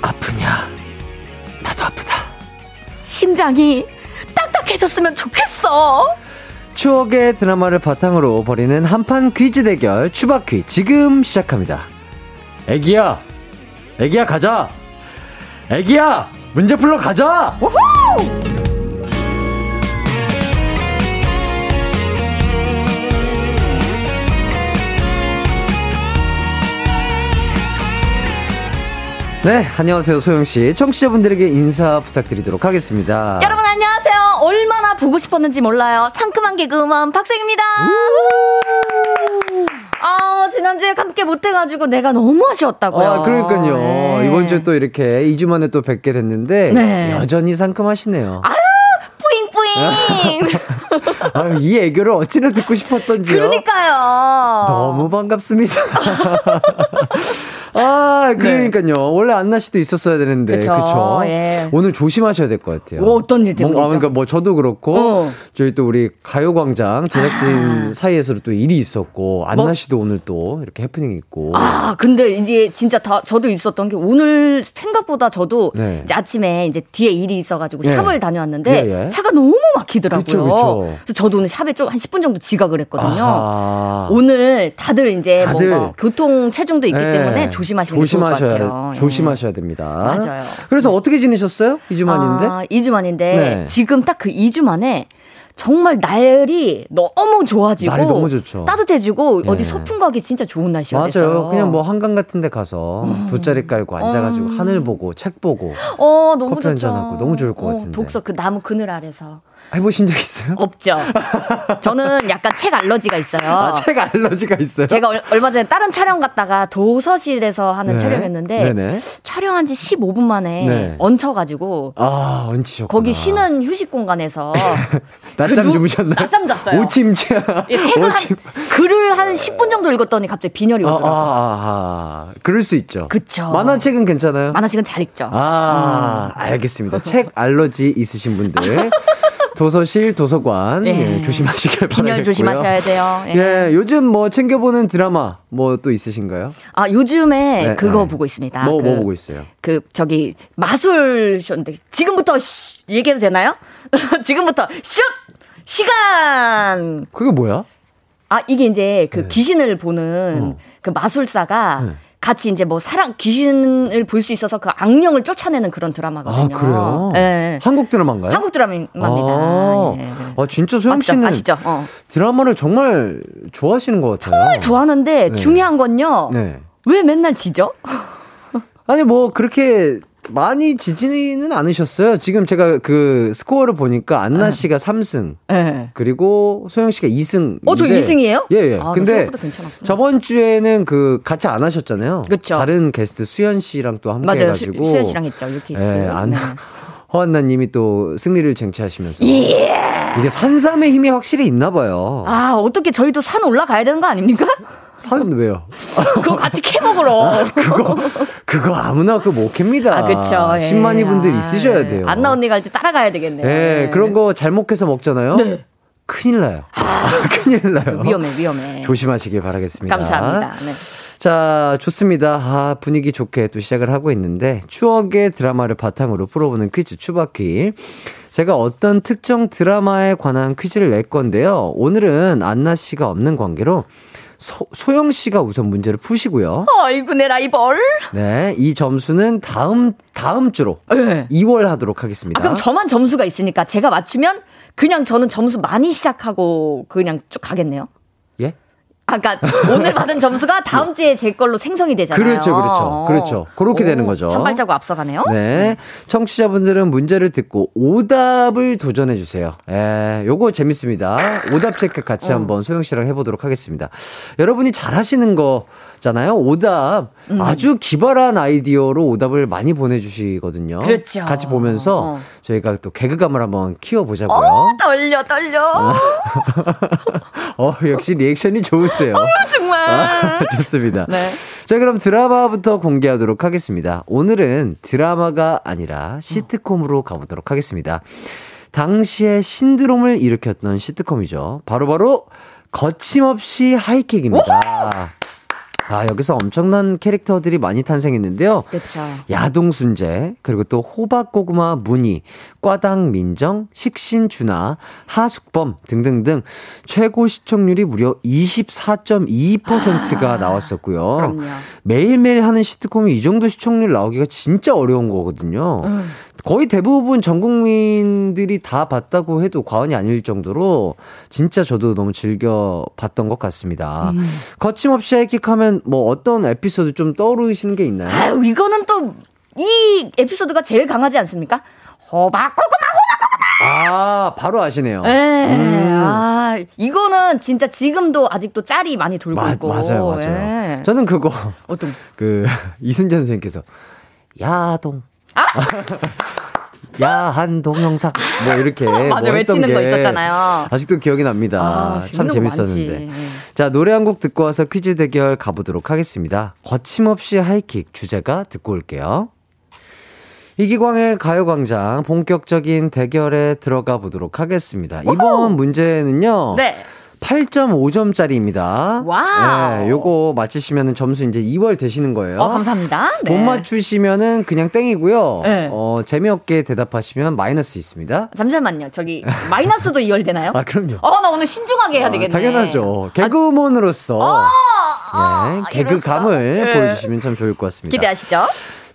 아프냐? 나도 아프다. 심장이 딱딱해졌으면 좋겠어. 추억의 드라마를 바탕으로 벌이는 한판 퀴즈 대결 추바퀴 지금 시작합니다. 애기야, 애기야 가자. 애기야, 문제 풀러 가자. 네, 안녕하세요 소영 씨. 청취자분들에게 인사 부탁드리도록 하겠습니다. 여러분 안녕하세요. 얼마나 보고 싶었는지 몰라요. 상큼한 개그우먼 박생입니다. 아 지난주에 함께 못해가지고 내가 너무 아쉬웠다고요. 아, 그러니까요. 네. 이번 주에 또 이렇게 2주 만에 또 뵙게 됐는데 네. 여전히 상큼하시네요. 뿌잉뿌잉. [laughs] 아유, 이 애교를 어찌나 듣고 싶었던지요. 그러니까요. 너무 반갑습니다. [laughs] 아, 그러니까요. 원래 안나 씨도 있었어야 되는데. 네. 그쵸. 예. 오늘 조심하셔야 될 것 같아요. 뭐 어떤 일 뭐, 때문이죠? 아, 그러니까 뭐 저도 그렇고 어. 저희 또 우리 가요 광장 제작진 사이에서도 또 일이 있었고 안나 뭐? 씨도 오늘 또 이렇게 해프닝이 있고. 아, 근데 이제 진짜 다 저도 있었던 게 오늘 생각보다 저도 네. 이제 아침에 이제 뒤에 일이 있어 가지고 예. 샵을 다녀왔는데 예, 예. 차가 너무 막히더라고요. 그쵸, 그쵸. 래서 저도 오늘 샵에 좀 한 10분 정도 지각을 했거든요. 아하. 오늘 다들 이제 다들. 뭔가 교통 체중도 있기 네. 때문에 조심 하시는 게 좋을 것 조심하셔야. 예. 조심하셔야 됩니다. 맞아요. 그래서 어떻게 지내셨어요? 2주 만인데? 아, 2주 만인데 네. 지금 딱 그 2주 만에 정말 날이 너무 좋아지고 날이 너무 좋죠. 따뜻해지고 예. 어디 소풍 가기 진짜 좋은 날씨였어요. 맞아요. 그냥 뭐 한강 같은 데 가서 돗자리 깔고 앉아 가지고 하늘 보고 책 보고 어, 너무 커피 좋죠. 한잔 하고 너무 좋을 것 어, 같은데. 독서 그 나무 그늘 아래서. 해보신 적 있어요? 없죠. 저는 약간 책 알러지가 있어요. 아, 책 알러지가 있어요? 제가 얼- 얼마 전에 다른 촬영 갔다가 도서실에서 하는 네. 촬영했는데 네네. 촬영한 지 15분 만에 네. 얹혀가지고 아, 얹히셨구나. 거기 쉬는 휴식 공간에서 [laughs] 낮잠 그 누- 주무셨나요? 낮잠 잤어요. 오침체. 예, 책을 한, 오침. 글을 한 10분 정도 읽었더니 갑자기 빈혈이 아, 아, 오더라고요. 아, 아. 그럴 수 있죠. 그쵸. 만화책은 괜찮아요? 만화책은 잘 읽죠. 아, 음. 알겠습니다. 책 알러지 있으신 분들. [laughs] 도서실, 도서관. 예. 예, 조심하시길 바라겠고요. 빈혈 조심하셔야 돼요. 예. 예, 요즘 뭐 챙겨보는 드라마 뭐 또 있으신가요? 아, 요즘에 네, 그거 네. 보고 있습니다. 뭐, 그, 뭐 보고 있어요? 그, 저기, 마술 쇼인데, 지금부터 쉬- 얘기해도 되나요? [laughs] 지금부터 슛! 시간! 그게 뭐야? 아, 이게 이제 그 네. 귀신을 보는 어. 그 마술사가 네. 같이 이제 뭐 사랑, 귀신을 볼 수 있어서 그 악령을 쫓아내는 그런 아, 드라마거든요. 그래요? 예. 한국 드라마인가요? 한국 드라마입니다. 아, 예. 아, 진짜 소영? 씨는 아시죠? 어. 드라마를 정말 좋아하시는 것 같아요. 정말 좋아하는데 네. 중요한 건요. 네. 왜 맨날 지죠? 아니 뭐 그렇게 많이 지지는 않으셨어요. 지금 제가 그 스코어를 보니까 안나 씨가 3승, 네. 그리고 소영 씨가 2승. 어, 저 2승이에요? 예, 예. 아, 근데. 저번 주에는 그 같이 안 하셨잖아요. 그쵸. 다른 게스트 수현 씨랑 또 함께 맞아요. 수, 해가지고. 수현 씨랑 했죠. 이렇게 예, 있어요. 안, 네. 허한나 님이 또 승리를 쟁취하시면서. 예. 이게 산삼의 힘이 확실히 있나 봐요. 아, 어떻게 저희도 산 올라가야 되는 거 아닙니까? 산은 왜요? 그거 같이 캐 먹으러. [laughs] 그거, 그거 아무나 그거 못 캡니다. 아, 그쵸. 예. 10만이 분들 아, 있으셔야 예. 돼요. 안나 언니 갈 때 따라가야 되겠네요. 예, 그런 거 잘못해서 먹잖아요. 네. 큰일 나요. [laughs] 큰일 나요. 위험해, 위험해. 조심하시길 바라겠습니다. 감사합니다. 네. 자, 좋습니다. 아, 분위기 좋게 또 시작을 하고 있는데, 추억의 드라마를 바탕으로 풀어보는 퀴즈 추바퀴. 제가 어떤 특정 드라마에 관한 퀴즈를 낼 건데요. 오늘은 안나 씨가 없는 관계로 소, 소영 씨가 우선 문제를 푸시고요. 아이고, 내 라이벌. 네, 이 점수는 다음, 다음 주로 네. 2월 하도록 하겠습니다. 아, 그럼 저만 점수가 있으니까 제가 맞추면 그냥 저는 점수 많이 시작하고 그냥 쭉 가겠네요. 예? 아까 오늘 받은 점수가 다음 주에 제 걸로 생성이 되잖아요. 그렇죠, 그렇죠. 그렇죠. 그렇게 되는 거죠. 한 발자국 앞서가네요. 네. 청취자분들은 문제를 듣고 오답을 도전해 주세요. 예, 요거 재밌습니다. 오답 체크 같이 어. 한번 소영 씨랑 해보도록 하겠습니다. 여러분이 잘하시는 거 잖아요. 오답 음. 아주 기발한 아이디어로 오답을 많이 보내주시거든요. 그렇죠. 같이 보면서 어. 저희가 또 개그감을 한번 키워보자고요. 어, 떨려, 떨려. [laughs] 어, 역시 리액션이 좋으세요. 정말. 아, [laughs] 좋습니다. 네. 자, 그럼 드라마부터 공개하도록 하겠습니다. 오늘은 드라마가 아니라 시트콤으로 가보도록 하겠습니다. 당시에 신드롬을 일으켰던 시트콤이죠. 바로바로 거침없이 하이킥입니다. 아, 여기서 엄청난 캐릭터들이 많이 탄생했는데요. 그렇죠. 야동순재, 그리고 또 호박고구마 무늬, 꽈당 민정, 식신 준하, 하숙범 등등등 최고 시청률이 무려 24.2%가 나왔었고요. 아, 그럼요. 매일매일 하는 시트콤이 이 정도 시청률 나오기가 진짜 어려운 거거든요. 음. 거의 대부분 전 국민들이 다 봤다고 해도 과언이 아닐 정도로 진짜 저도 너무 즐겨 봤던 것 같습니다. 음. 거침없이 하이킥하면 뭐 어떤 에피소드 좀 떠오르시는 게 있나요? 아유, 이거는 또 이 에피소드가 제일 강하지 않습니까? 호박고구마, 아, 바로 아시네요. 예. 음. 아, 이거는 진짜 지금도 아직도 짤이 많이 돌고 마- 있고. 맞아요, 맞아요. 예. 저는 그거 어떤 [laughs] 그 이순재 선생님께서 야동 아! [laughs] 야한 동영상 뭐 이렇게 [laughs] 뭐 맞아, 했던 외치는 거게 있었잖아요. 아직도 기억이 납니다. 아, 참 재밌었는데. 많지. 자, 노래 한 곡 듣고 와서 퀴즈 대결 가보도록 하겠습니다. 거침없이 하이킥 주제가 듣고 올게요. 이기광의 가요광장 본격적인 대결에 들어가 보도록 하겠습니다. 이번 문제는요. 네. 8.5점짜리입니다. wow. 네, 요거 맞히시면 점수 이제 이월 되시는 거예요. 어, 감사합니다. 네. 못 맞추시면은 그냥 땡이고요. 네. 어, 재미없게 대답하시면 마이너스 있습니다. 잠시만요. 저기 마이너스도 2월 되나요? [laughs] 아, 그럼요. 어, 나 오늘 신중하게 해야 되겠네. 당연하죠. 개그우먼으로서 네, 개그감을 이럴수가. 네. 보여주시면 참 좋을 것 같습니다. 기대하시죠.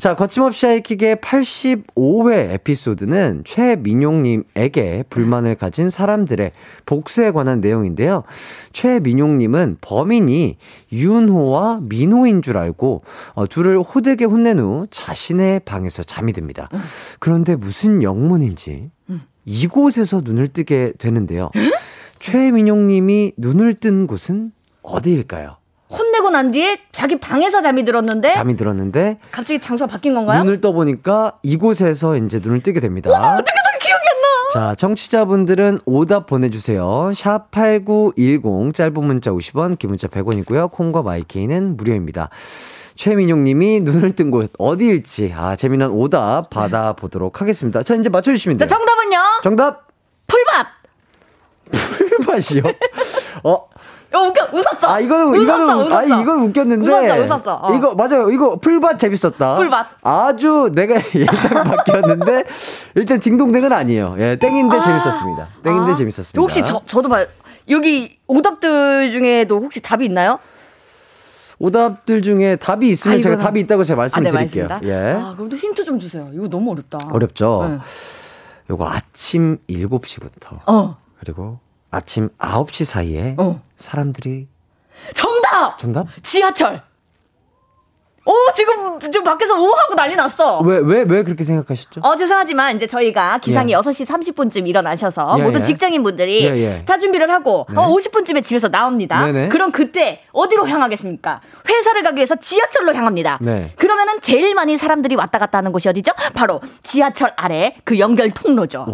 자, 거침없이 하이킥의 85회 에피소드는 최민용님에게 불만을 가진 사람들의 복수에 관한 내용인데요. 최민용님은 범인이 윤호와 민호인 줄 알고 어, 둘을 호되게 혼낸 후 자신의 방에서 잠이 듭니다. 그런데 무슨 영문인지 이곳에서 눈을 뜨게 되는데요. 최민용님이 눈을 뜬 곳은 어디일까요? 혼내고 난 뒤에 자기 방에서 잠이 들었는데 잠이 들었는데 갑자기 장소가 바뀐 건가요? 눈을 떠보니까 이곳에서 이제 눈을 뜨게 됩니다. 어떻게 난 기억이 안 나? 자, 청취자분들은 오답 보내주세요. 샵 8910, 짧은 문자 50원, 긴 문자 100원이고요. 콩과 마이케이는 무료입니다. 최민용 님이 눈을 뜬 곳 어디일지, 아, 재미난 오답 받아보도록 하겠습니다. 자, 이제 맞춰주시면 자, 돼요. 정답은요. 정답! 풀밭. [laughs] 풀밭이요? 어, 어, 웃겨, 웃었어. 아, 이거는, 웃었어, 이거는, 웃었어. 아, 이건 웃겼는데. 웃었어, 웃었어. 어. 이거, 맞아요. 이거 풀밭 재밌었다. 풀밭. 아주 내가 [laughs] 예상 밖이었는데, [laughs] 일단 딩동댕은 아니에요. 예, 땡인데 재밌었습니다. 땡인데 아, 재밌었습니다. 혹시 저, 저도 봐요. 여기 오답들 중에도 혹시 답이 있나요? 오답들 중에 답이 있으면 아, 제가 이거는- 답이 있다고 제가 아, 네, 말씀드릴게요. 알겠습니다. 예. 아, 그럼 또 힌트 좀 주세요. 이거 너무 어렵다. 어렵죠? 네. 요거 아침 7시부터, 어. 그리고 아침 9시 사이에 어. 사람들이, 정답! 정답? 지하철. 오, 지금, 지금 밖에서 오 하고 난리 났어. 왜, 왜, 왜 그렇게 생각하셨죠? 어, 죄송하지만 이제 저희가 기상이 예. 6시 30분쯤 일어나셔서 예, 모든 예. 직장인분들이 예, 예. 다 준비를 하고 어, 50분쯤에 집에서 나옵니다. 네 네. 그럼 그때 어디로 향하겠습니까? 회사를 가기 위해서 지하철로 향합니다. 네. 그러면은 제일 많이 사람들이 왔다 갔다 하는 곳이 어디죠? 바로 지하철 아래 그 연결 통로죠.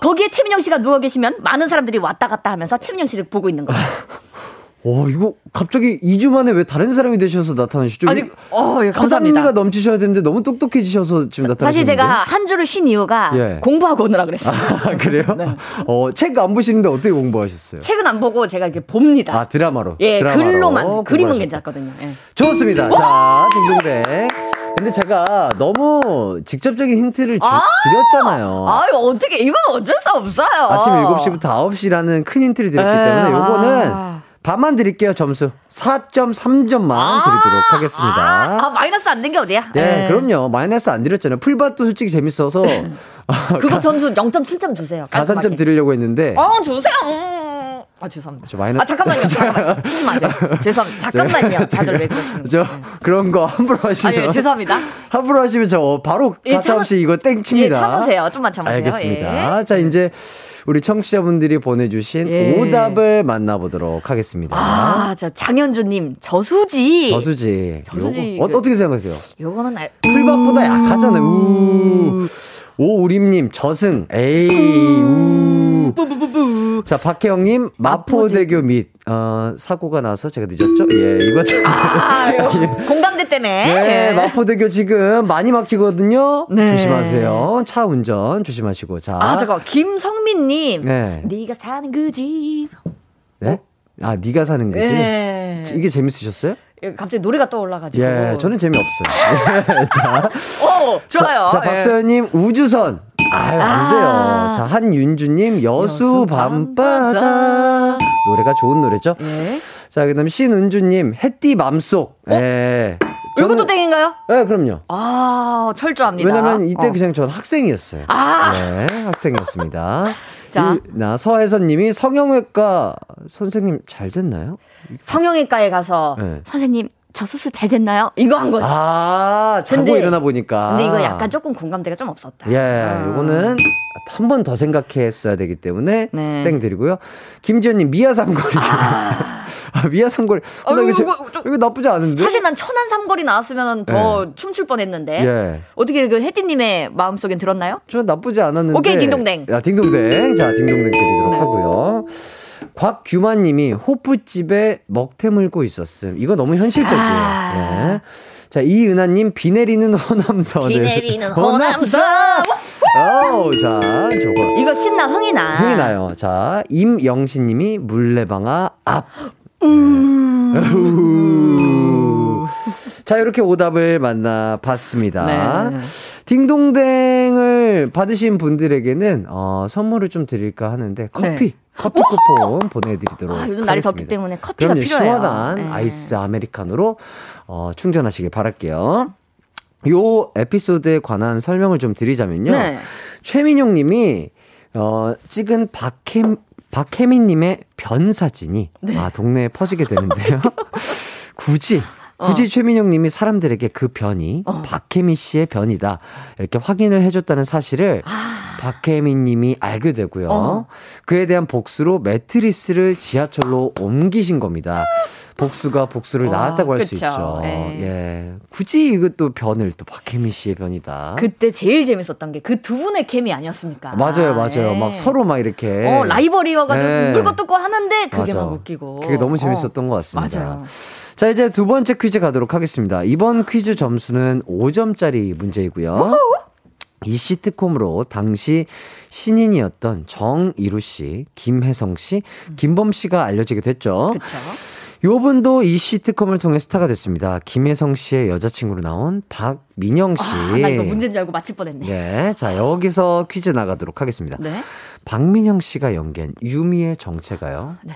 거기에 최민영 씨가 누워 계시면 많은 사람들이 왔다 갔다 하면서 최민영 씨를 보고 있는 거예요. [laughs] 어, 이거 갑자기 2주 만에 왜 다른 사람이 되셔서 나타나셨죠? 아니, 어, 예, 감사합니다. 넘치셔야 되는데 너무 똑똑해지셔서 지금 나타나셨는데. 사실 제가 한 주를 쉰 이유가 예. 공부하고 오느라 그랬어요. [laughs] 아, 그래요? 어, 책 안 보시는데 어떻게 공부하셨어요? 책은 안 보고 제가 이렇게 봅니다. 아, 드라마로. 예, 드라마로 글로만 그림은 공부하셨다. 괜찮거든요. 예. 좋습니다. [laughs] 자, 딩동댕. 근데 제가 너무 직접적인 힌트를 주- 드렸잖아요. 아유 어떻게 이건 어쩔 수 없어요. 아침 7시부터 9시라는 큰 힌트를 드렸기 에, 때문에 요거는 아. 반만 드릴게요, 점수. 4.3점만 드리도록 하겠습니다. 아, 아, 마이너스 안 된 게 어디야? 네, 예. 그럼요. 마이너스 안 드렸잖아요. 풀밭도 솔직히 재밌어서 [laughs] 그거 점수 0.7점 주세요. 가산점. 드리려고 했는데 어 주세요. 음. 아 죄송합니다. 저 마이너- 아 잠깐만요. [laughs] 잠깐만요. 치지 마세요. 죄송합니다. 잠깐만요. [laughs] 다들 왜 그러시는 저 거예요? 그런 거 함부로 아 하시면 예, 죄송합니다. 함부로 하시면 저 바로 예, 가차없이 이거 땡 칩니다. 예, 참으세요. 좀만 참으세요. 알겠습니다. 예. 자, 이제 우리 청취자분들이 보내주신 예. 오답을 만나보도록 하겠습니다. 아, 저 장현주님 저수지. 저수지. 저수지 요거 그- 어, 떻게 생각하세요? 요거는 알- 풀밭보다 약하잖아요. 우. 오우림님 저승. 에이 우. 뿌뿌뿌뿌. 자 박혜영님 마포대교 및 어, 사고가 나서 제가 늦었죠? 예 이거 좀. 아, 요 [laughs] 공감대 때문에. 네, 예. 마포대교 지금 많이 막히거든요. 네. 조심하세요. 차 운전 조심하시고. 자. 아, 잠깐 김성민님. 네. 네가 사는 그 집. 네? 아, 네가 사는 거지? 예. 이게 재밌으셨어요? 예, 갑자기 노래가 떠올라가지고. 예, 저는 재미없어요. [laughs] 자, 오, 좋아요. 자, 예. 박서연님, 우주선. 아유, 안 아. 돼요. 자, 한윤주님, 여수 여수 밤바다. 밤바다. 노래가 좋은 노래죠? 예. 자, 그 다음 신은주님, 햇띠 맘속. 예. 이것도 땡인가요? 예, 그럼요. 아, 철저합니다. 왜냐면 이때 어. 그냥 전 학생이었어요. 아. 네, 학생이었습니다. [laughs] 자. 이- 나 서혜선 님이 성형외과 선생님 잘 됐나요? 성형외과에 가서 네. 선생님 저 수술 잘 됐나요? 이거 한 거죠. 아, 자고 근데- 일어나 보니까. 근데 이거 약간 조금 공감대가 좀 없었다. 예, 아. 요거는 한 번 더 생각했어야 되기 때문에 네. 땡 드리고요. 김지현님 미아 삼거리. [laughs] 아, 미아 삼거리. 어, 나 이거, 제- 이거 좀- 이거 나쁘지 않은데? 사실 난 천안 삼거리 나왔으면 더 춤출 뻔했는데 예. 어떻게 그 혜띠님의 마음속엔 들었나요? 저 나쁘지 않았는데. 오케이, 딩동댕. 야, 딩동댕. 자, 딩동댕 드리도록 네. 하고요. 곽규만 님이 호프집에 먹태 물고 있었음. 이거 너무 현실적이에요. 아. 예. 자, 이은하 님, 비 내리는 호남선. 비 내리는 [laughs] 호남선. 오, 자, 저거. 이거 신나 흥이 나. 흥이 나요. 자, 임영신 님이 물레방아 앞. 음. 자, 이렇게 오답을 만나봤습니다. 네. 딩동댕 을 받으신 분들에게는 어, 선물을 좀 드릴까 하는데 커피, 네. 커피 쿠폰 보내드리도록 아, 요즘 날이 하겠습니다. 덥기 때문에 커피가 그럼요, 필요해요. 시원한 네. 아이스 아메리카노로 어, 충전하시길 바랄게요. 요 에피소드에 관한 설명을 좀 드리자면요. 네. 최민용 님이 어, 찍은 박혜민 박혜민 님의 변 사진이 네. 아 동네에 퍼지게 되는데요. [laughs] 굳이 굳이 어. 최민용 님이 사람들에게 그 변이 박혜민 씨의 변이다 이렇게 확인을 해줬다는 사실을 박혜민 님이 알게 되고요. 아. 어. 그에 대한 복수로 매트리스를 지하철로 옮기신 겁니다. 복수가 복수를 와, 낳았다고 할 수. 있죠. 예. 예. 굳이 이것도 변을 또 박혜민 씨의 변이다. 그때 제일 재밌었던 게 그 두 분의 케미 아니었습니까? 맞아요, 맞아요. 예. 막 서로 막 이렇게. 어, 라이벌이어가 지고 네. 물고 뜯고 하는데 그게 맞아. 막 웃기고. 그게 너무 재밌었던 어. 것 같습니다. 맞아요. 자, 이제 두 번째 퀴즈 가도록 하겠습니다. 이번 퀴즈 점수는 5점짜리 문제이고요. 이 시트콤으로 당시 신인이었던 정이루 씨, 김혜성 씨, 김범 씨가 알려지게 됐죠. 그쵸. 요분도 이 시트콤을 통해 스타가 됐습니다. 김혜성 씨의 여자친구로 나온 박민영 씨. 아, 나 이거 문제인 줄 알고 맞힐 뻔했네. 네. 자, 여기서 퀴즈 나가도록 하겠습니다. 네. 박민영 씨가 연기한 유미의 정체가요. 네.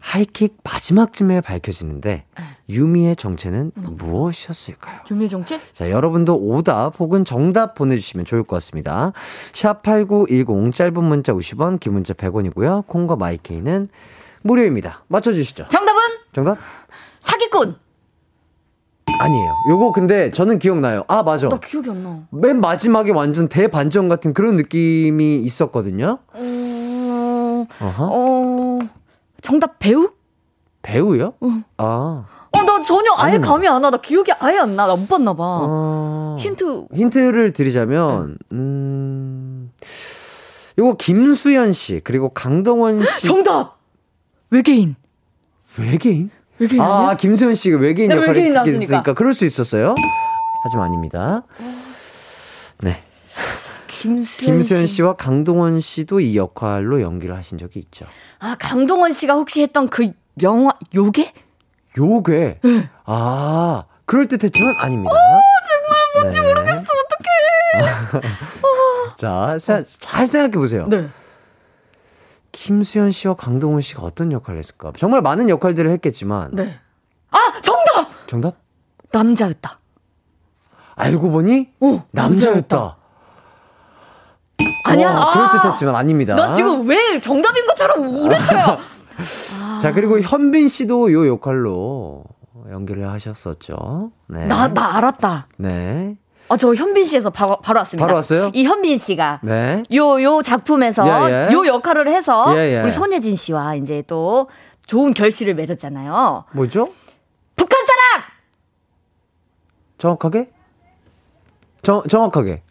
하이킥 마지막쯤에 밝혀지는데 네. 유미의 정체는 무엇이었을까요? 유미의 정체? 자, 여러분도 오답 혹은 정답 보내주시면 좋을 것 같습니다. 샵8910 짧은 문자 50원, 긴 문자 100원이고요. 콩과 마이케이는 무료입니다. 맞춰주시죠. 정답은 정답? 사기꾼. 아니에요. 요거 근데 저는 기억나요. 아, 맞아. 나 기억이 안 나. 맨 마지막에 완전 대반전 같은 그런 느낌이 있었거든요. 어, 어허. 어, 정답 배우? 배우요? 아. 어, 나 전혀 아예 아니네. 감이 안 나. 나 기억이 아예 안 나. 나 못 봤나 봐. 어... 힌트. 힌트를 드리자면, 음, 요거 김수현 씨, 그리고 강동원 씨. [gasps] 정답! 외계인. 외계인? 외계인 아, 아니야? 김수현 씨가 외계인 네, 역할을 외계인 했으니까. 그럴 수 있었어요. 하지만 아닙니다. 네. 김수현, 김수현 씨. 씨와 강동원 씨도 이 역할로 연기를 하신 적이 있죠. 아, 강동원 씨가 혹시 했던 그 영화, 요게? 요괴. 네. 아, 그럴 듯했지만 아닙니다. 정말 뭔지 모르겠어. 어떡해. [laughs] 자, 자, 잘 생각해 보세요. 네. 김수현 씨와 강동원 씨가 어떤 역할을 했을까? 정말 많은 역할들을 했겠지만. 네. 아, 정답! 정답? 남자였다. 알고 보니 어, 남자였다. 아니야? 어, 아. 그럴듯했지만 아닙니다. 나 지금 왜 정답인 것처럼 우려쳐요? [laughs] 자, 그리고 현빈 씨도 요 역할로 연기를 하셨었죠. 네. 나, 나 알았다. 네. 아, 저 현빈 씨에서 바로, 바로 왔습니다. 바로 왔어요? 이 현빈 씨가 네. 요, 요 작품에서 예, 예. 요 역할을 해서 예, 예. 우리 손예진 씨와 이제 또 좋은 결실을 맺었잖아요. 뭐죠? 북한 사람! 정확하게? 정, 정확하게.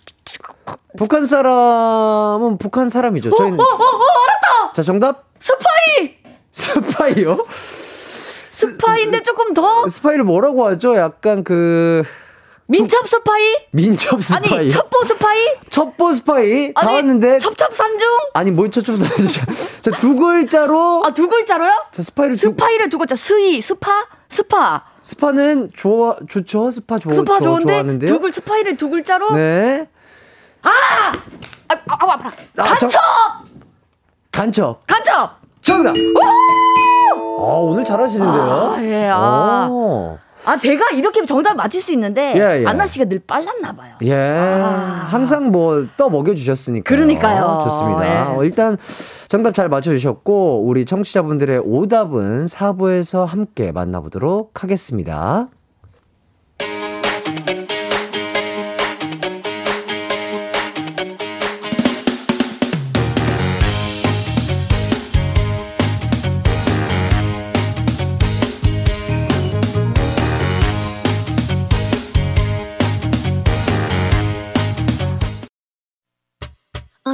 북한 사람은 북한 사람이죠. 저희는. 어, 어, 어, 알았다! 자, 정답? 스파이! 스파이요? 스파이인데 조금 더 스파이를 뭐라고 하죠? 약간 그, 민첩 스파이? 민첩 스파이. 아니, 첩보 스파이? 첩보 스파이? 다 아니, 왔는데. 첩첩산중? 아니, 뭘 첩첩 스파이. [laughs] 자, 두 글자로. 아, 두 글자로요? 자, 스파이를 두, 스파이를 두 글자. 스이, 스파? 스파. 스파는 좋아, 좋죠? 스파 좋, 스파 좋- 좋은데 좋아하는데요? 두 글, 스파이를 두 글자로? 네. 아, 아, 아, 아파라. 아, 간첩! 저- 간첩. 간첩! 정답! 어, 오늘 잘하시는데요? 아, 예, 아. 오. 아, 제가 이렇게 정답 맞힐 수 있는데 예, 예. 안나 씨가 늘 빨랐나 봐요. 예. 항상 뭐 떠 먹여 주셨으니까. 아. 그러니까요. 좋습니다. 예. 어, 일단 정답 잘 맞춰 주셨고, 우리 청취자분들의 오답은 4부에서 함께 만나보도록 하겠습니다.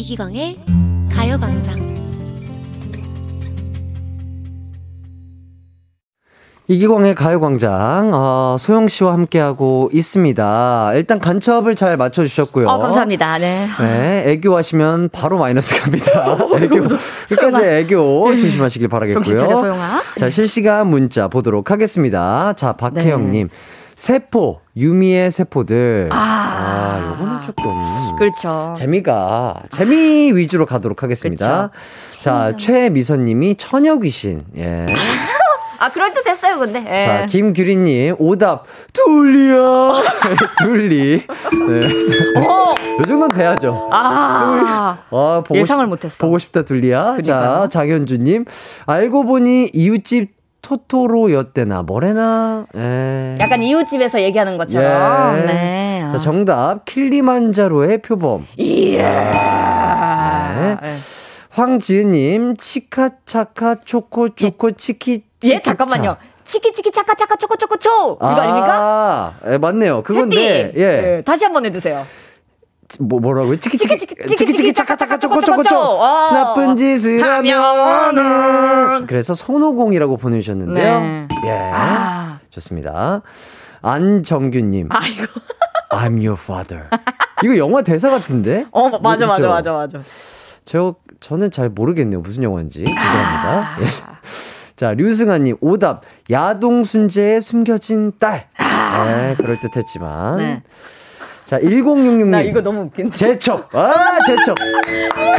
이기광의 가요광장 이기광의 가요광장, 어, 소영 씨와 함께하고 있습니다. 일단 간첩을 잘 맞춰주셨고요. 어, 감사합니다. 네. 네, 애교 하시면 바로 마이너스 갑니다. [laughs] 애교, 끝까지 애교 조심하시길 바라겠고요. 정신 차려, 소영아. 자, 실시간 문자 보도록 하겠습니다. 자, 박혜영님. 세포, 유미의 세포들. 네. 아. 요거는 조금. 그렇죠. 재미가, 재미 위주로 가도록 하겠습니다. 자, 최미선님이 처녀귀신. 예. [laughs] 아, 그럴 듯 했어요, 근데. 예. 자, 김규리님, 오답, 둘리야. [laughs] 둘리. 네. 어. 요 정도는 돼야죠. 아. 아, 보고 예상을 싶- 못했어. 보고 싶다, 둘리야. 자, 그러니까요. 장현주님, 알고 보니 이웃집 토토로였대나, 뭐래나. 에. 약간 이웃집에서 얘기하는 것처럼. 예. 네. 자, 정답, 킬리만자로의 표범. 이야. 네. 황지은님, 치카차카 초코 초코 치키. 예. 잠깐만요. 치키치키 차카 차카 초코 초코 초. 이거 아, 닙니까 아, 예, 맞네요. 그건데, 예. 예. 다시 한번 해주세요. 뭐, 뭐라고요? 치키치키, 치키치키, 치키치키, 치키치키, 차카, 차카, 차카, 초코, 초코, 초코, 초코. 초코. 어. 나쁜 짓을 하면은. 하면은. 그래서 손오공이라고 보내주셨는데요. 네. 예. 아. 좋습니다. 안정규님, 아이고. [laughs] I'm your father. 이거 영화 대사 같은데? 어, 맞아, 맞아? 맞아, 맞아. 저, 저는 잘 모르겠네요. 무슨 영화인지. 죄송합니다. 아. 예. 자, 류승아님, 오답. 야동 순재에 숨겨진 딸. 아. 네, 그럴 듯했지만. 네. 자, 1066님. 나 이거 너무 웃긴데. 제척. 아, 제척.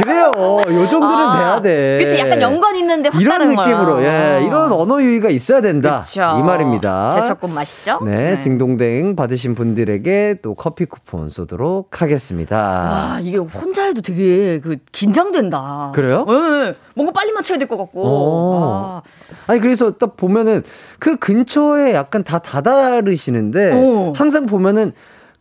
그래요. 요 정도는 아, 돼야 돼. 그치, 약간 연관 있는데 확 이런 다른 거야. 느낌으로, 예, 이런 언어 유희가 있어야 된다. 그쵸. 이 말입니다. 제첩국 맛있죠? 네, 딩동댕 받으신 분들에게 또 커피 쿠폰 쏘도록 하겠습니다. 와, 이게 혼자 해도 되게 그 긴장된다. 그래요? 네. 뭔가 빨리 맞춰야 될 것 같고. 어. 아, 아니 그래서 딱 보면은 그 근처에 약간 다 다다르시는데 오. 항상 보면은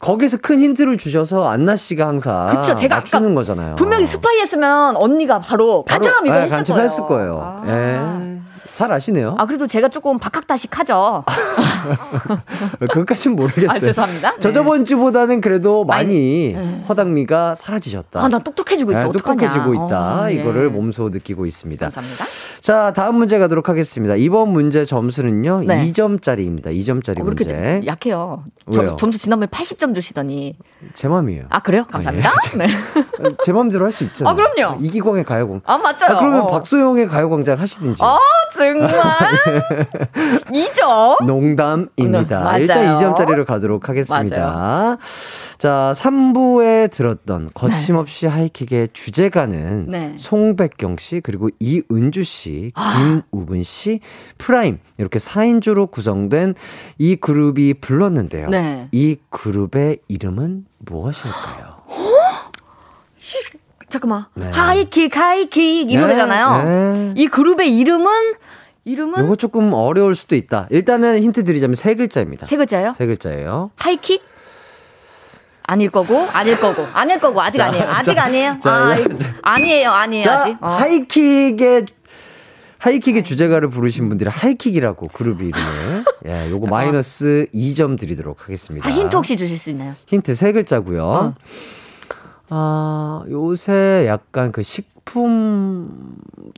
거기서 큰 힌트를 주셔서 안나 씨가 항상 그쵸, 제가 맞추는 거잖아요. 분명히 스파이 했으면 언니가 바로 간장함 이거 예, 했을 거예요. 했을 거예요. 아. 예. 잘 아시네요. 아, 그래도 제가 조금 박학다식 하죠. [laughs] 그것까진 모르겠어요. 아, 죄송합니다. 저 네. 저번 주보다는 그래도 많이 네. 허당미가 사라지셨다. 아, 나 똑똑해지고 있다. 네. 똑똑해지고 있다. 어, 예. 이거를 몸소 느끼고 있습니다. 감사합니다. 자, 다음 문제 가도록 하겠습니다. 이번 문제 점수는요, 네. 2점짜리입니다. 2점짜리 어, 문제. 약해요. 저, 점수 지난번에 80점 주시더니. 제 맘이에요. 아, 그래요? 감사합니다. 네. [laughs] 제 맘대로 할 수 있죠. 아, 그럼요. 이기광의 가요광. 아, 맞아요. 아, 그러면 어. 박소영의 가요광장 하시든지. 아, 정말? [laughs] 2점? 농담입니다. 네, 맞아요. 일단 2점짜리로 가도록 하겠습니다. 자, 3부에 들었던 거침없이 하이킥의 주제가는 네. 송백경 씨, 그리고 이은주 씨, 김우근 씨, 프라임, 이렇게 4인조로 구성된 이 그룹이 불렀는데요. 네. 이 그룹의 이름은 무엇일까요? 잠깐만. 네. 하이킥, 하이킥 이 네, 노래잖아요. 네. 이 그룹의 이름은, 이름은 요거 조금 어려울 수도 있다. 일단은 힌트 드리자면 세 글자입니다. 세 글자예요? 세 글자예요. 하이킥? 아닐 거고, 아닐 거고, 아닐 거고, 아직 아니에요. 아직 아니에요. 자, 아, 자, 아니에요, 아니에요, 자, 아직. 어. 하이킥의 하이킥의 주제가를 부르신 분들이 하이킥이라고 그룹 이름을 예, 요거 마이너스 2점 드리도록 하겠습니다. 아, 힌트 혹시 주실 수 있나요? 힌트 세 글자고요. 어. 아, 요새 약간 그 식품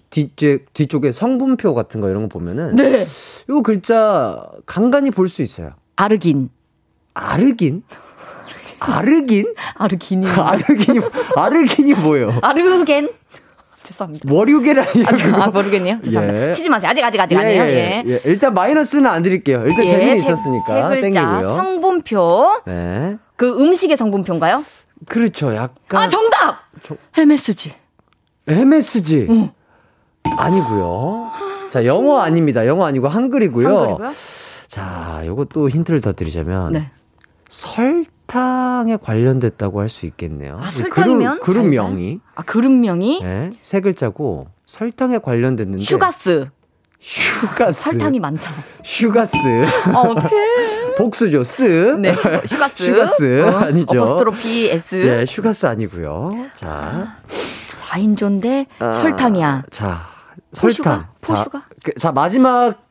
뒤쪽 뒤쪽에 성분표 같은 거 이런 거 보면은 네. 요 글자 간간히 볼 수 있어요. 아르긴. 아르긴? 아르긴? 아르긴이. 아르긴이 아르긴이 뭐예요? 아르겐? 죄송합니다. 월요일 아니에요? 아, 저, 그거? 아 모르겠네요. 죄송합니다. 예. 치지 마세요. 아직, 아직, 아직 아니에요. 예. 예. 일단 마이너스는 안 드릴게요. 일단 예, 재미는 세- 있었으니까 세 글자 땡기고요. 성분표. 네. 그 음식의 성분표인가요? 그렇죠. 약간 아, 정답! MSG. MSG 아니고요. 자, 영어 아닙니다. 영어 아니고 한글이고요. 한글이고요? 자, 요거 또 힌트를 더 드리자면 네. 설탕에 관련됐다고 할 수 있겠네요. 아, 이 설탕이면? 그룹? 그룹 명이 아, 그룹 명이? 네, 세 글자고 설탕에 관련됐는데 Sugars. Sugars 설탕이 많다. Sugars 아, 어떡해. 복수죠. 쓰. 네, su- Sugars. Sugars 어, [laughs] 아니죠. apostrophe S. 네, Sugars 아니고요. 자, 4인조인데 아, 설탕이야. 자, four sugar? 설탕. four sugar? 자, 그, 자, 마지막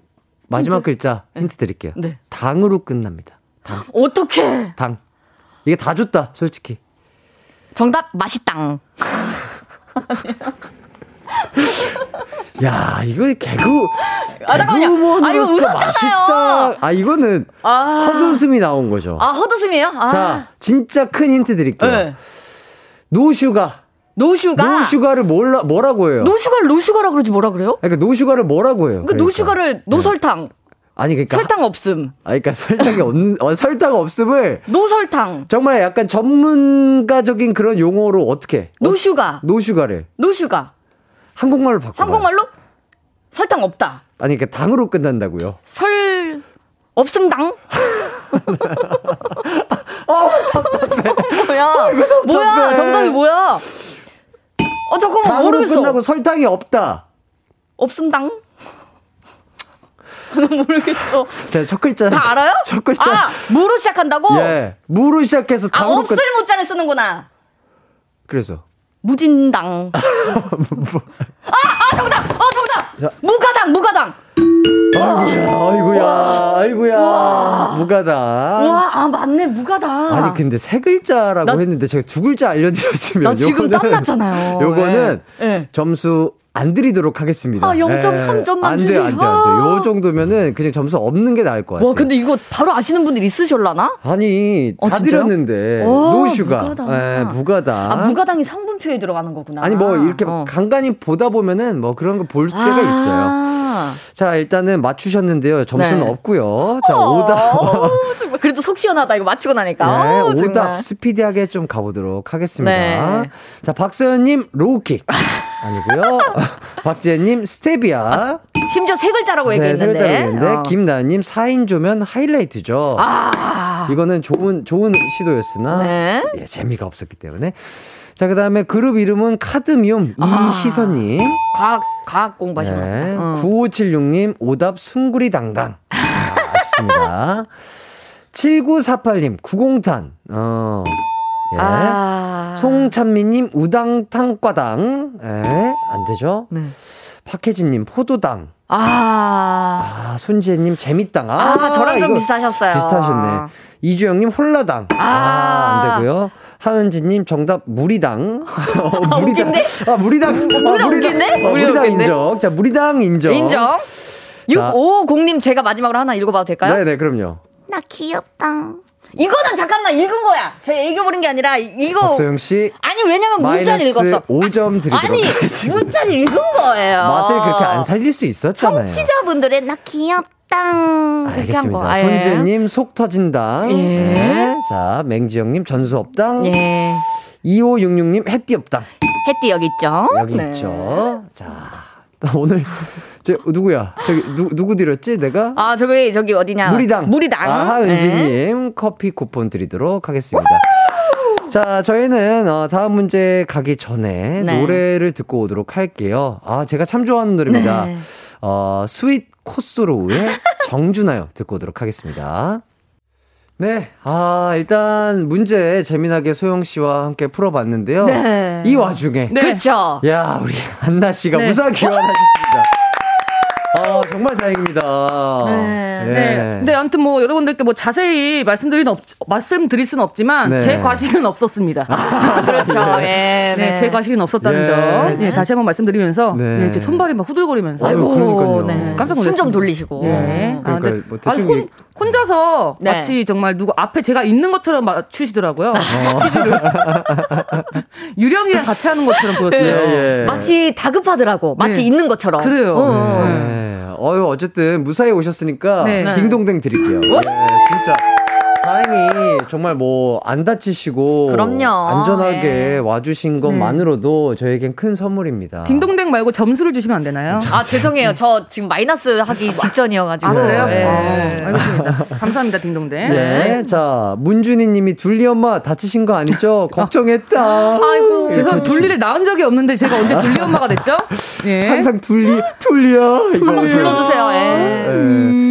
마지막 글자 힌트 드릴게요. 네. 당으로 끝납니다. 당. 어떡해. 당. 이게 다 줬다, 솔직히. 정답, 맛있당. [laughs] 야, 이거 개그. 아. 개그우먼으로서 아. 맛있다. 아, 이거는 아. 헛웃음이 나온 거죠. 아, 헛웃음이에요? 아. 자, 진짜 큰 힌트 드릴게요. 네. 노슈가. 노슈가. 노슈가를 몰라, 뭐라고 해요? 노슈가를 노슈가라 그러지 뭐라 그래요? 그러니까 no sugar를 뭐라고 해요? 그 그러니까. No sugar를 노설탕. 아니 그러니까 설탕 없음. 아 그러니까 설탕이 없는 어, 설탕 없음을 노설탕. 정말 약간 전문가적인 그런 용어로 어떻게 노슈가. 노슈가를 노슈가. 한국말로 바꿔 한국말로 설탕 없다. 아니 그러니까 당으로 끝난다고요. 설 없음당. [laughs] 어 답답해. 뭐야? 뭐야? 정답이 뭐야? 어 잠깐만 당으로 모르겠어. 끝나고 설탕이 없다. 없음당. [laughs] 나 모르겠어. 제가 첫 글자 다 알아요? 첫 글자 아 무로 시작한다고? 예 무로 시작해서 아 당으로 끝. 없을 무자를 쓰는구나. 그래서 무진당. [laughs] 아, 아, 정답! 어, 정답! 자. 무가당, 무가당! 아이고야 아이고야 아이고야 무가다. 우와, 아, 맞네, 무가당. 아니 근데 세 글자라고 나- 했는데 제가 두 글자 알려드렸으면 나 지금 요거는- 땀났잖아요. 요거는 예. 예. 점수 안 드리도록 하겠습니다. 아, 0.3 점만 안 돼, 주세요. 안 돼, 안 돼. 요 정도면은 그냥 점수 없는 게 나을 것 같아요. 와, 근데 이거 바로 아시는 분들 있으실라나? 아니, 어, 다 진짜요? 드렸는데. 오, 노슈가. 무가당. 예, 무가다. 아, 무가당이 성분표에 들어가는 거구나. 아니, 뭐, 이렇게 어. 간간히 보다 보면은 뭐 그런 거 볼 때가 있어요. 아, 아. 자, 일단은 맞추셨는데요. 점수는 네. 없고요. 자, 오답. 어, 정말 그래도 속 시원하다 이거 맞추고 나니까. 네, 어, 정말. 오답 스피디하게 좀 가보도록 하겠습니다. 네. 자, 박서연님 low kick [laughs] 아니고요. [laughs] 박지혜님 스테비아. 심지어 세 글자라고 네, 얘기했는데. 세 글자로 했는데 어. 김나은님 4인조면 하이라이트죠. 아. 이거는 좋은 좋은 시도였으나 네. 예, 재미가 없었기 때문에. 자, 그 다음에 그룹 이름은 카드미움 아. 이희선님. 과학 과학 공부하셨나 네. 어. 9576님 오답 숭구리 당당. [laughs] 아, 아쉽습니다. 7948님 구공탄. 어. 예. 아. 송찬미님 우당탕과당. 예. 안 되죠? 네. 박혜진님 포도당. 아. 아, 손지혜님 재밌당. 아, 저랑 좀 비슷하셨어요. 비슷하셨네. 이주영님 홀라당. 아, 아. 안 되고요. 하은지님 정답 무리당. [laughs] 어, 웃긴데? 아, 무리당. 무리당 웃긴데? 어, 무리당 무리당? 인정. 자, 무리당 인정. 인정. 650님 제가 마지막으로 하나 읽어봐도 될까요? 네네, 그럼요. 나 귀엽다. 이거는 잠깐만 읽은 거야. 제가 읽어버린 게 아니라 이거 박소영 씨. 아니 왜냐면 문자를 읽었어. 5점 드리도록 아니 하겠습니다. 문자를 읽은 거예요. 맛을 그렇게 안 살릴 수 있었잖아요. 청취자분들의 나 거. 알겠습니다. 예. 손재님 속 터진당. 예. 네. 자, 맹지영님 전수 없당. 예. 2566님 해띠 없당. 해띠 여기 있죠. 여기 네. 있죠. 자, 나 오늘 저 누구야? 저기 누, 누구 드렸지? 내가? 아 저기 저기 어디냐? 무리당. 무리당. 아, 네. 하은지님 커피 쿠폰 드리도록 하겠습니다. 자, 저희는 어, 다음 문제 가기 전에 네. 노래를 듣고 오도록 할게요. 아, 제가 참 좋아하는 노래입니다. 네. 어, Sweet Sorrow의 [laughs] 정주나요 듣고 오도록 하겠습니다. 네, 아, 일단 문제 재미나게 소영 씨와 함께 풀어봤는데요. 네. 이 와중에 그렇죠. 야, 우리 안나 씨가 네. 무사 귀환하셨습니다. 아, 정말 다행입니다. 네. 네. 근데 아무튼 뭐 여러분들께 뭐 자세히 말씀드리는 없, 말씀드릴 수는 없지만 네. 제 과실은 없었습니다. [laughs] 그렇죠. 예. 네, 제 과실은 없었다는 예. 점. 네, 다시 한번 말씀드리면서 네. 네. 제 손발이 막 후들거리면서 아이고, 그러니까요. 네. 깜짝 숨 놀랐습니다. 좀 돌리시고. 네. 아, 그러니까 근데 뭐 아니, 대충 혼, 얘기- 혼자서 네. 마치 정말 누구 앞에 제가 있는 것처럼 맞추시더라고요. 퀴즈를. [laughs] 유령이랑 같이 하는 것처럼 보였어요. 마치 다급하더라고. 마치 네. 있는 것처럼. 그래요. 어, 어. 네. 어유 어쨌든 무사히 오셨으니까 네. 딩동댕 드릴게요. 네, 진짜 다행히 정말 뭐 안 다치시고 그럼요. 안전하게 네. 와주신 것만으로도 저에겐 큰 선물입니다. 딩동댕 말고 점수를 주시면 안 되나요? [laughs] 아 죄송해요. 저 지금 마이너스 하기 직전이어가지고. 아, 그래요? 예. 아, 알겠습니다. 감사합니다, 딩동댕. 네. 자, 문준희님이 둘리 엄마 다치신 거 아니죠? 걱정했다. 아이고. 예, 죄송. 둘리를 낳은 적이 없는데 제가 언제 둘리 엄마가 됐죠? [laughs] 예. 항상 둘리, 둘리야. 한번 불러주세요. 예. 예. 음.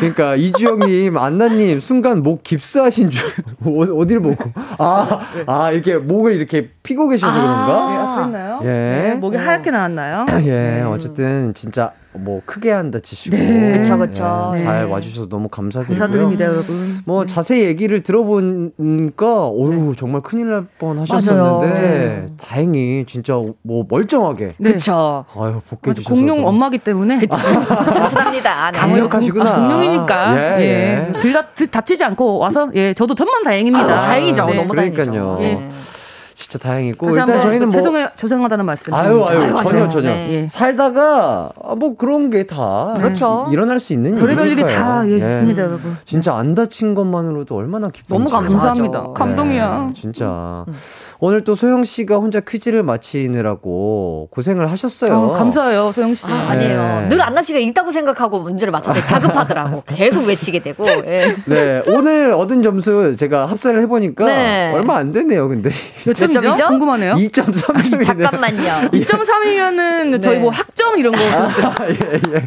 그러니까 이주영님, 안나님 순간 목 깁스하신 줄 [laughs] 어- 어디를 보고 아, 아 이렇게 목을 이렇게 피고 계셔서 네, 그런가? 아팠나요? 예. 네, 목이 하얗게 나왔나요? 예, 어쨌든 진짜 뭐 크게 안 다치시고 네. 그쵸, 그쵸. 예, 잘 네. 와주셔서 너무 감사드리고요. 감사드립니다, 여러분. 뭐 자세히 얘기를 들어보니까 어유 정말 큰일 날 뻔하셨었는데. 네. 다행히 진짜 뭐 멀쩡하게 네. 그쵸. 아유 복귀해 아주 주셔서 공룡 엄마기 때문에 [laughs] 감사합니다. 네. 강력하시구나. 공룡이니까 예, 예, 예. 들 다, 들 다치지 않고 와서 예 저도 천만 다행입니다. 아유, 다행이죠. 네. 너무 그러니까요. 다행이죠. 네. 진짜 다행이고 일단 저희는 뭐 죄송해 죄송하다는 말씀. 아유 아유 아유, 전혀 아유, 전혀 네. 예. 살다가 아, 뭐 그런 게다 그렇죠. 일어날 수 있는 별의별 일이. 다 예, 있습니다, 여러분. 진짜 안 다친 것만으로도 얼마나 기쁜지 너무. 감사합니다. 감동이야. 네, 진짜 오늘 또 소영 씨가 혼자 퀴즈를 마치느라고 고생을 하셨어요. 어, 감사해요, 소영 씨. 아, 아니에요. 네. 늘 안나 씨가 있다고 생각하고 문제를 맞췄더니 다급하더라고. [laughs] 계속 외치게 되고. 예. 네 오늘 얻은 점수 제가 합산을 해보니까 네. 얼마 안 됐네요. 근데 몇 점이죠? 궁금하네요. 2.3점이네요. 잠깐만요. [laughs] 2.3이면은 저희 네. 뭐 학점 이런 거 예, 예.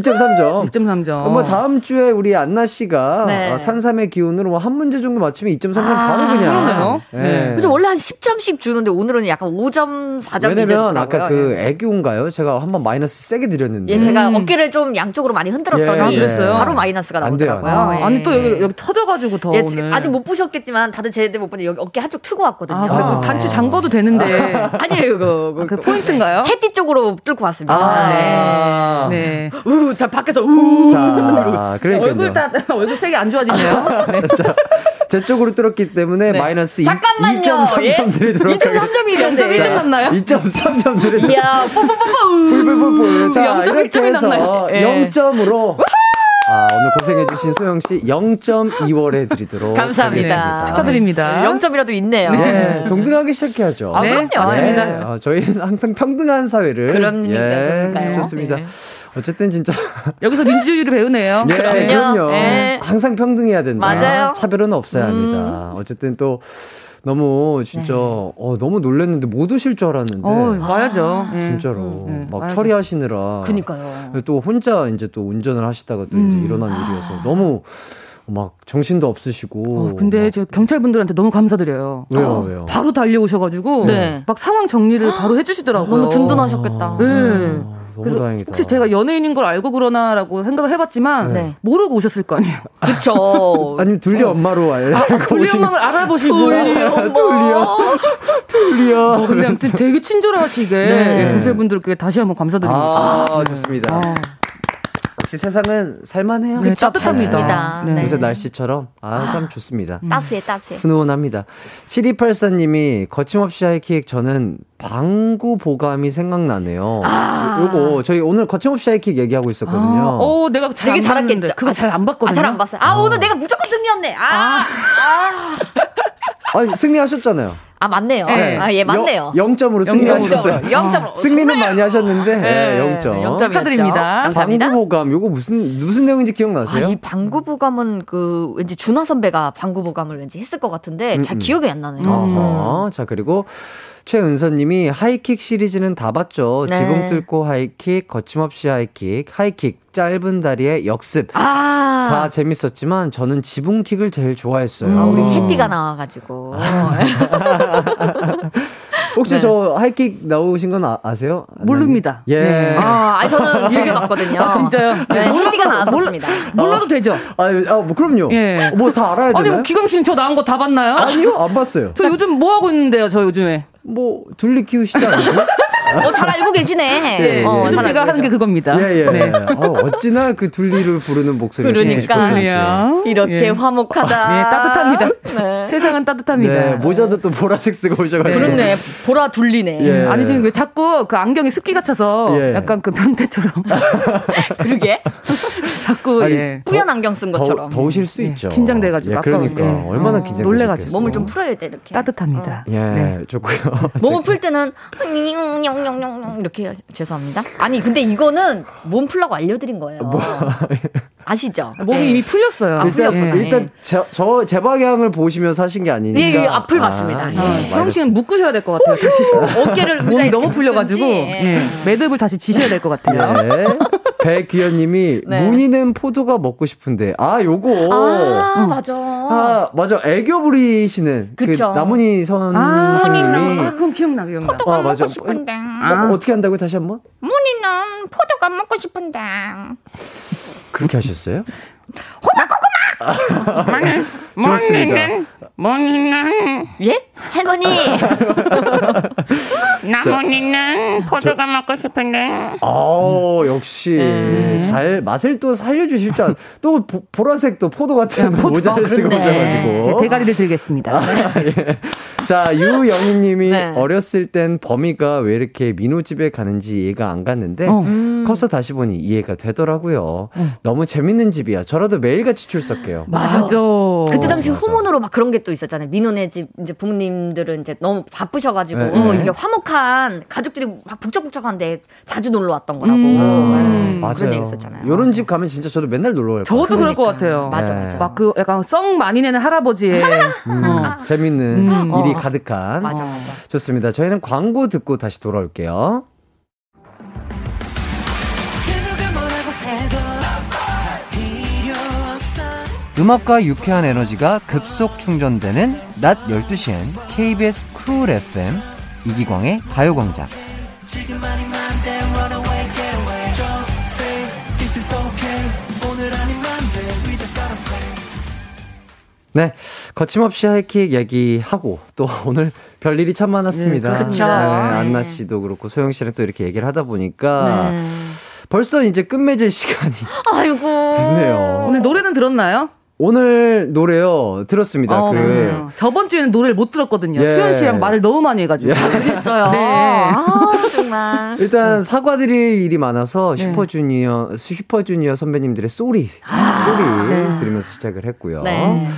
2.3점. 2.3점. 뭐 다음 주에 우리 안나 씨가 네. 어, 산삼의 기운으로 뭐 한 문제 정도 맞추면 2.3점 바로 아, 그냥. 그러네요. 예. 네. 근데 원래 한 10점씩 주는데 오늘은 약간 5점, 4점 왜냐면 아까 그 애교인가요? 제가 한번 마이너스 세게 드렸는데. 예, 제가 음. 어깨를 좀 양쪽으로 많이 흔들었더니 예, 아, 그랬어요? 바로 마이너스가 나오더라고요. 안 예. 아니 또 여기, 여기 터져가지고 더 예, 오늘. 아직 못 보셨겠지만 다들 제대로 못 보니 여기 어깨 한쪽 트고 왔거든요. 아, 아. 단추 잠궈도 되는데. 아니에요, 그, 그, 그 포인트인가요? 해띠 쪽으로 뚫고 왔습니다. 아. 네. 네. 우, 다 밖에서 우. 자, 그러니까요. 얼굴 다 얼굴 색이 안 좋아지네요. [laughs] 네. 자, 제 쪽으로 뚫었기 때문에 네. 마이너스 이- 잠깐만요. 2.3점 예? 드리도록 2.3점이래요. 0.1점 남나요? 2.3점 드리도록 이야, 뽀뽀뽀뽀. 불불불불. 자, 0.1 이렇게 점이 해서 남나요? 예. 0점으로 아, 오늘 고생해주신 소영씨 0.2월에 드리도록 감사합니다. 하겠습니다. 축하드립니다. 0점이라도 있네요. 네, 동등하게 시작해야죠. 아, 네, 그럼요. 맞습니다. 네. 아, 저희는 항상 평등한 사회를. 그럼요, 예, 그러니까요. 좋습니다. 네. 어쨌든 진짜. 여기서 민주주의를 배우네요. 예, 그럼요. 그럼요. 예. 항상 평등해야 된다. 맞아요. 음. 차별은 없어야 합니다. 어쨌든 또 너무 진짜 어, 너무 놀랐는데 못 오실 줄 알았는데. 어, 와야죠. 예. 진짜로 네, 막 와야죠. 처리하시느라 그니까요. 또 혼자 이제 또 운전을 하시다가 또 음. 이제 일어난 일이어서 너무 막 정신도 없으시고 어, 근데 막- 저 경찰분들한테 너무 감사드려요. 왜요 어, 왜요 바로 달려오셔가지고 네. 막 상황 정리를 바로 해주시더라고요. 너무 든든하셨겠다. 네. 아, 너무 그래서 다행이다 혹시 제가 연예인인 걸 알고 그러나라고 생각을 해봤지만 네. 모르고 오셨을 거 아니에요. [laughs] 그쵸. [laughs] 아니면 둘리 엄마로 알고 돌리 오신 엄마를 알아보시고 둘리요 둘리요 어, 근데 아무튼 되게 친절하시게 네. 예, 경찰분들께 다시 한번 감사드립니다. 아 좋습니다 역시 세상은 살만해요 네, 따뜻합니다. 네. 네. 요새 날씨처럼 아 참 좋습니다 따스해, 따스해. 훈훈합니다 7284님이 거침없이 하이킥 저는 방구 보감이 생각나네요 아. 요거 저희 오늘 거침없이 하이킥 얘기하고 있었거든요 어, 내가 잘 되게 안 잘했겠죠. 그거 잘 안 봤거든요. 아, 잘 안 봤어요. 아, 오늘 내가 무조건 승리였네. 아, 아니 승리하셨잖아요 아 맞네요. 네. 아, 예, 맞네요. 0 점으로 승리하셨어요 0점으로. [laughs] 승리는 많이 하셨는데 네, 네, 0점. 0점이었죠. 축하드립니다. 감사합니다. 방구보감 요거 무슨 무슨 내용인지 아, 기억나세요? 이 방구보감은 그 왠지 준하 선배가 방구보감을 왠지 했을 것 같은데 잘 음, 음. 기억이 안 나네요. 어허. 자 그리고 최은서님이 하이킥 시리즈는 다 봤죠. 네. 지붕 뚫고 하이킥, 거침없이 하이킥, 하이킥 짧은 다리의 역습. 아, 다 재밌었지만 저는 지붕킥을 제일 좋아했어요. 아, 우리 해띠가 나와가지고. [laughs] 혹시 네. 저 하이킥 나오신 건 아, 아세요? 모릅니다. 예. 네. 아, 아니 저는 즐겨봤거든요. 아, 진짜요? 네, 해띠가 나왔었습니다. 몰라 도 되죠. 아, 아, 뭐 그럼요. 예. 뭐 다 알아야 아니, 되나요? 기광 씨는 저 나온 거 다 봤나요? 아니요, 안 봤어요. 저 요즘 뭐 하고 있는데요, 저 요즘에? 뭐 둘리 키우시지 않으세요? [laughs] 어, 잘 알고 계시네. 예, 어, 예. 요즘 잘 제가 알고 하는 게. 그겁니다. 예, 예. 네. 어, 어찌나 그 둘리를 부르는 목소리가 그러니까. 이렇게 예. 화목하다. 네, 따뜻합니다. 네. 세상은 따뜻합니다. 네, 모자도 또 보라색 쓰고 오셔가지고. 그렇네. 보라 둘리네. 예. 아니 지금 그 자꾸 그 안경이 습기가 차서 예. 약간 그 변태처럼 [laughs] 그러게. [laughs] 자꾸 아니, 예. 뿌연 안경 쓴 것처럼. 더, 더우실 수 예, 있죠. 긴장돼가지고 예, 그러니까 예. 얼마나 어, 긴장되셨겠어요. 놀래가지고. 몸을 좀 풀어야 돼 이렇게. 따뜻합니다. 예, 네. 좋고요. 몸을 풀 때는 이렇게 해요. 죄송합니다. 아니 근데 이거는 몸 풀라고 알려드린 거예요. 아시죠? 몸이 네. 이미 풀렸어요. 아, 일단 풀렸구나. 일단 저제 방향을 보시면서 하신 게 아니니까. 예, 예, 앞을 봤습니다. 예. 아, 서영 씨는 묶으셔야 될 것 같아요. 다시. 어깨를 몸이 너무 이렇게 풀려가지고 묶든지. 예. 매듭을 다시 지셔야 될 것 같아요. 네. 배기현님이 [laughs] 네. 문희는 포도가 먹고 싶은데 아 요거 아 맞아. 아 맞아 애교 부리시는 그쵸. 그 나문희 선 아, 선생님이 아, 그럼 기억나, 기억나. 아 맞아 싶은데. 어, 어떻게 한다고 다시 한번 문이는 포도가 먹고 싶은데. 그렇게 하셨어요? 음, 좋습니다. 머니는 예? 할머니. [laughs] 나머니는 포도가 먹고 싶은데. 어 역시 네. 잘 맛을 또 살려주실 줄 알. 또 보, 보라색 또 포도 같은 모자를 쓰고 오셔가지고 대가리를 들겠습니다. 예. 자, 유영희님이 네. 어렸을 땐 범이가 왜 이렇게 민호 집에 가는지 이해가 안 갔는데 어. 커서 다시 보니 이해가 되더라고요. 너무 재밌는 집이야. 저라도 매일같이 출석해요. 맞아. 그때 당시 맞아. 후문으로 막 그런 게 또 있었잖아요. 민호네 집 이제 부모님들은 이제 너무 바쁘셔가지고 네, 어, 네. 이게 화목한 가족들이 막 북적북적한데 자주 놀러 왔던 거라고. 음. 네, 그런 얘기 있었잖아요. 요런 집 가면 진짜 저도 맨날 놀러 가요. 저도 그럴 것 그러니까. 같아요. 맞아, 네. 맞아. 막 그 약간 썩 많이 내는 할아버지의 [laughs] 어. 재밌는 음. 일이 어. 가득한. 맞아, 맞아. 좋습니다. 저희는 광고 듣고 다시 돌아올게요. 음악과 유쾌한 에너지가 급속 충전되는 낮 12시엔 KBS 쿨 FM 이기광의 가요광장. 네, 거침없이 하이킥 얘기하고 또 [laughs] 오늘 별 일이 참 많았습니다. 네, 그렇죠. 네, 네. 안나 씨도 그렇고 소영 씨랑 또 이렇게 얘기를 하다 보니까 네. 벌써 이제 끝맺을 시간이 아이고. 됐네요. 오늘 노래는 들었나요? 오늘 노래요 들었습니다. 어, 그. 저번 주에는 노래를 못 들었거든요. 예. 수현 씨랑 말을 너무 많이 해가지고. 그랬어요. [laughs] 네. 아, 정말. 일단 사과드릴 일이 많아서 네. 슈퍼주니어 슈퍼주니어 선배님들의 Sorry Sorry 들으면서 시작을 했고요. 네.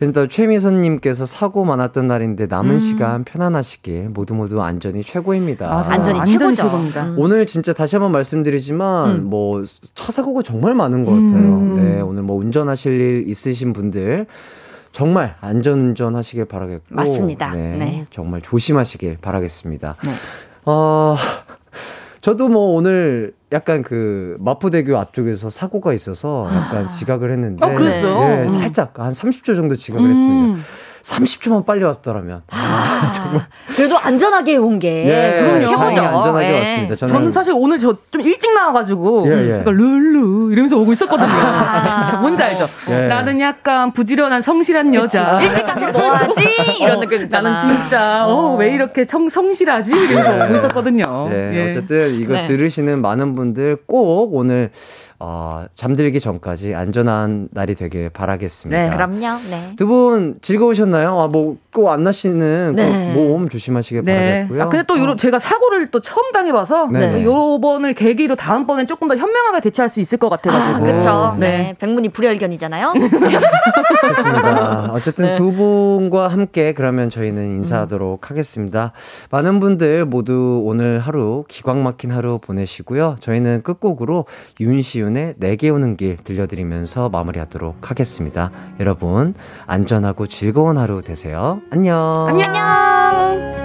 일단 최미선님께서 사고 많았던 날인데 남은 시간 편안하시길 모두 모두 안전이 최고입니다. 맞아요. 안전이 안전이 최고죠. 최고입니다. 음. 오늘 진짜 다시 한번 말씀드리지만 음. 뭐차 사고가 정말 많은 것 같아요. 음. 네, 오늘 뭐 운전하실 일 있으신 분들 정말 안전운전 하시길 바라겠고 맞습니다. 네, 네. 정말 조심하시길 바라겠습니다. 네. 어, 저도 뭐 오늘 약간 그 마포대교 앞쪽에서 사고가 있어서 약간 지각을 했는데 어, 그랬어요? 네, 음. 살짝 한 30초 정도 지각을 했습니다. 음. 30초만 빨리 왔더라면 아, [laughs] 그래도 안전하게 온 게 예, 그건 최고죠. 안전하게 예. 왔습니다. 저는, 저는 사실 오늘 저 좀 일찍 나와가지고 예, 예. 그러니까 룰루 이러면서 오고 있었거든요. [laughs] 진짜 뭔지 알죠? 예. 나는 약간 부지런한 성실한 여자. 일찍 가서 뭐 하지? 이런 어, 느낌 있잖아. 나는 진짜 어, 왜 이렇게 청, 성실하지? 이러면서 네. 오고 있었거든요. 네, 예. 어쨌든 이거 네. 들으시는 많은 분들 꼭 오늘 어, 잠들기 전까지 안전한 날이 되길 바라겠습니다. 네, 그럼요. 네. 두 분 즐거우셨나요? 아, 뭐, 꼭 안 나시는 네. 꼭몸 조심하시길 네. 바라겠고요. 아, 근데 또 요런 제가 사고를 또 처음 당해봐서 네. 요번을 계기로 다음번엔 조금 더 현명하게 대처할 수 있을 것 아, 같아가지고. 그렇죠. 네. 네. 백문이 불여일견이잖아요. [laughs] 좋습니다. 어쨌든 네. 두 분과 함께 그러면 저희는 인사하도록 하겠습니다. 많은 분들 모두 오늘 하루 기광 막힌 하루 보내시고요. 저희는 끝곡으로 윤시 윤의 내게 오는 길 들려드리면서 마무리하도록 하겠습니다. 여러분 안전하고 즐거운 하루 되세요. 안녕. 안녕.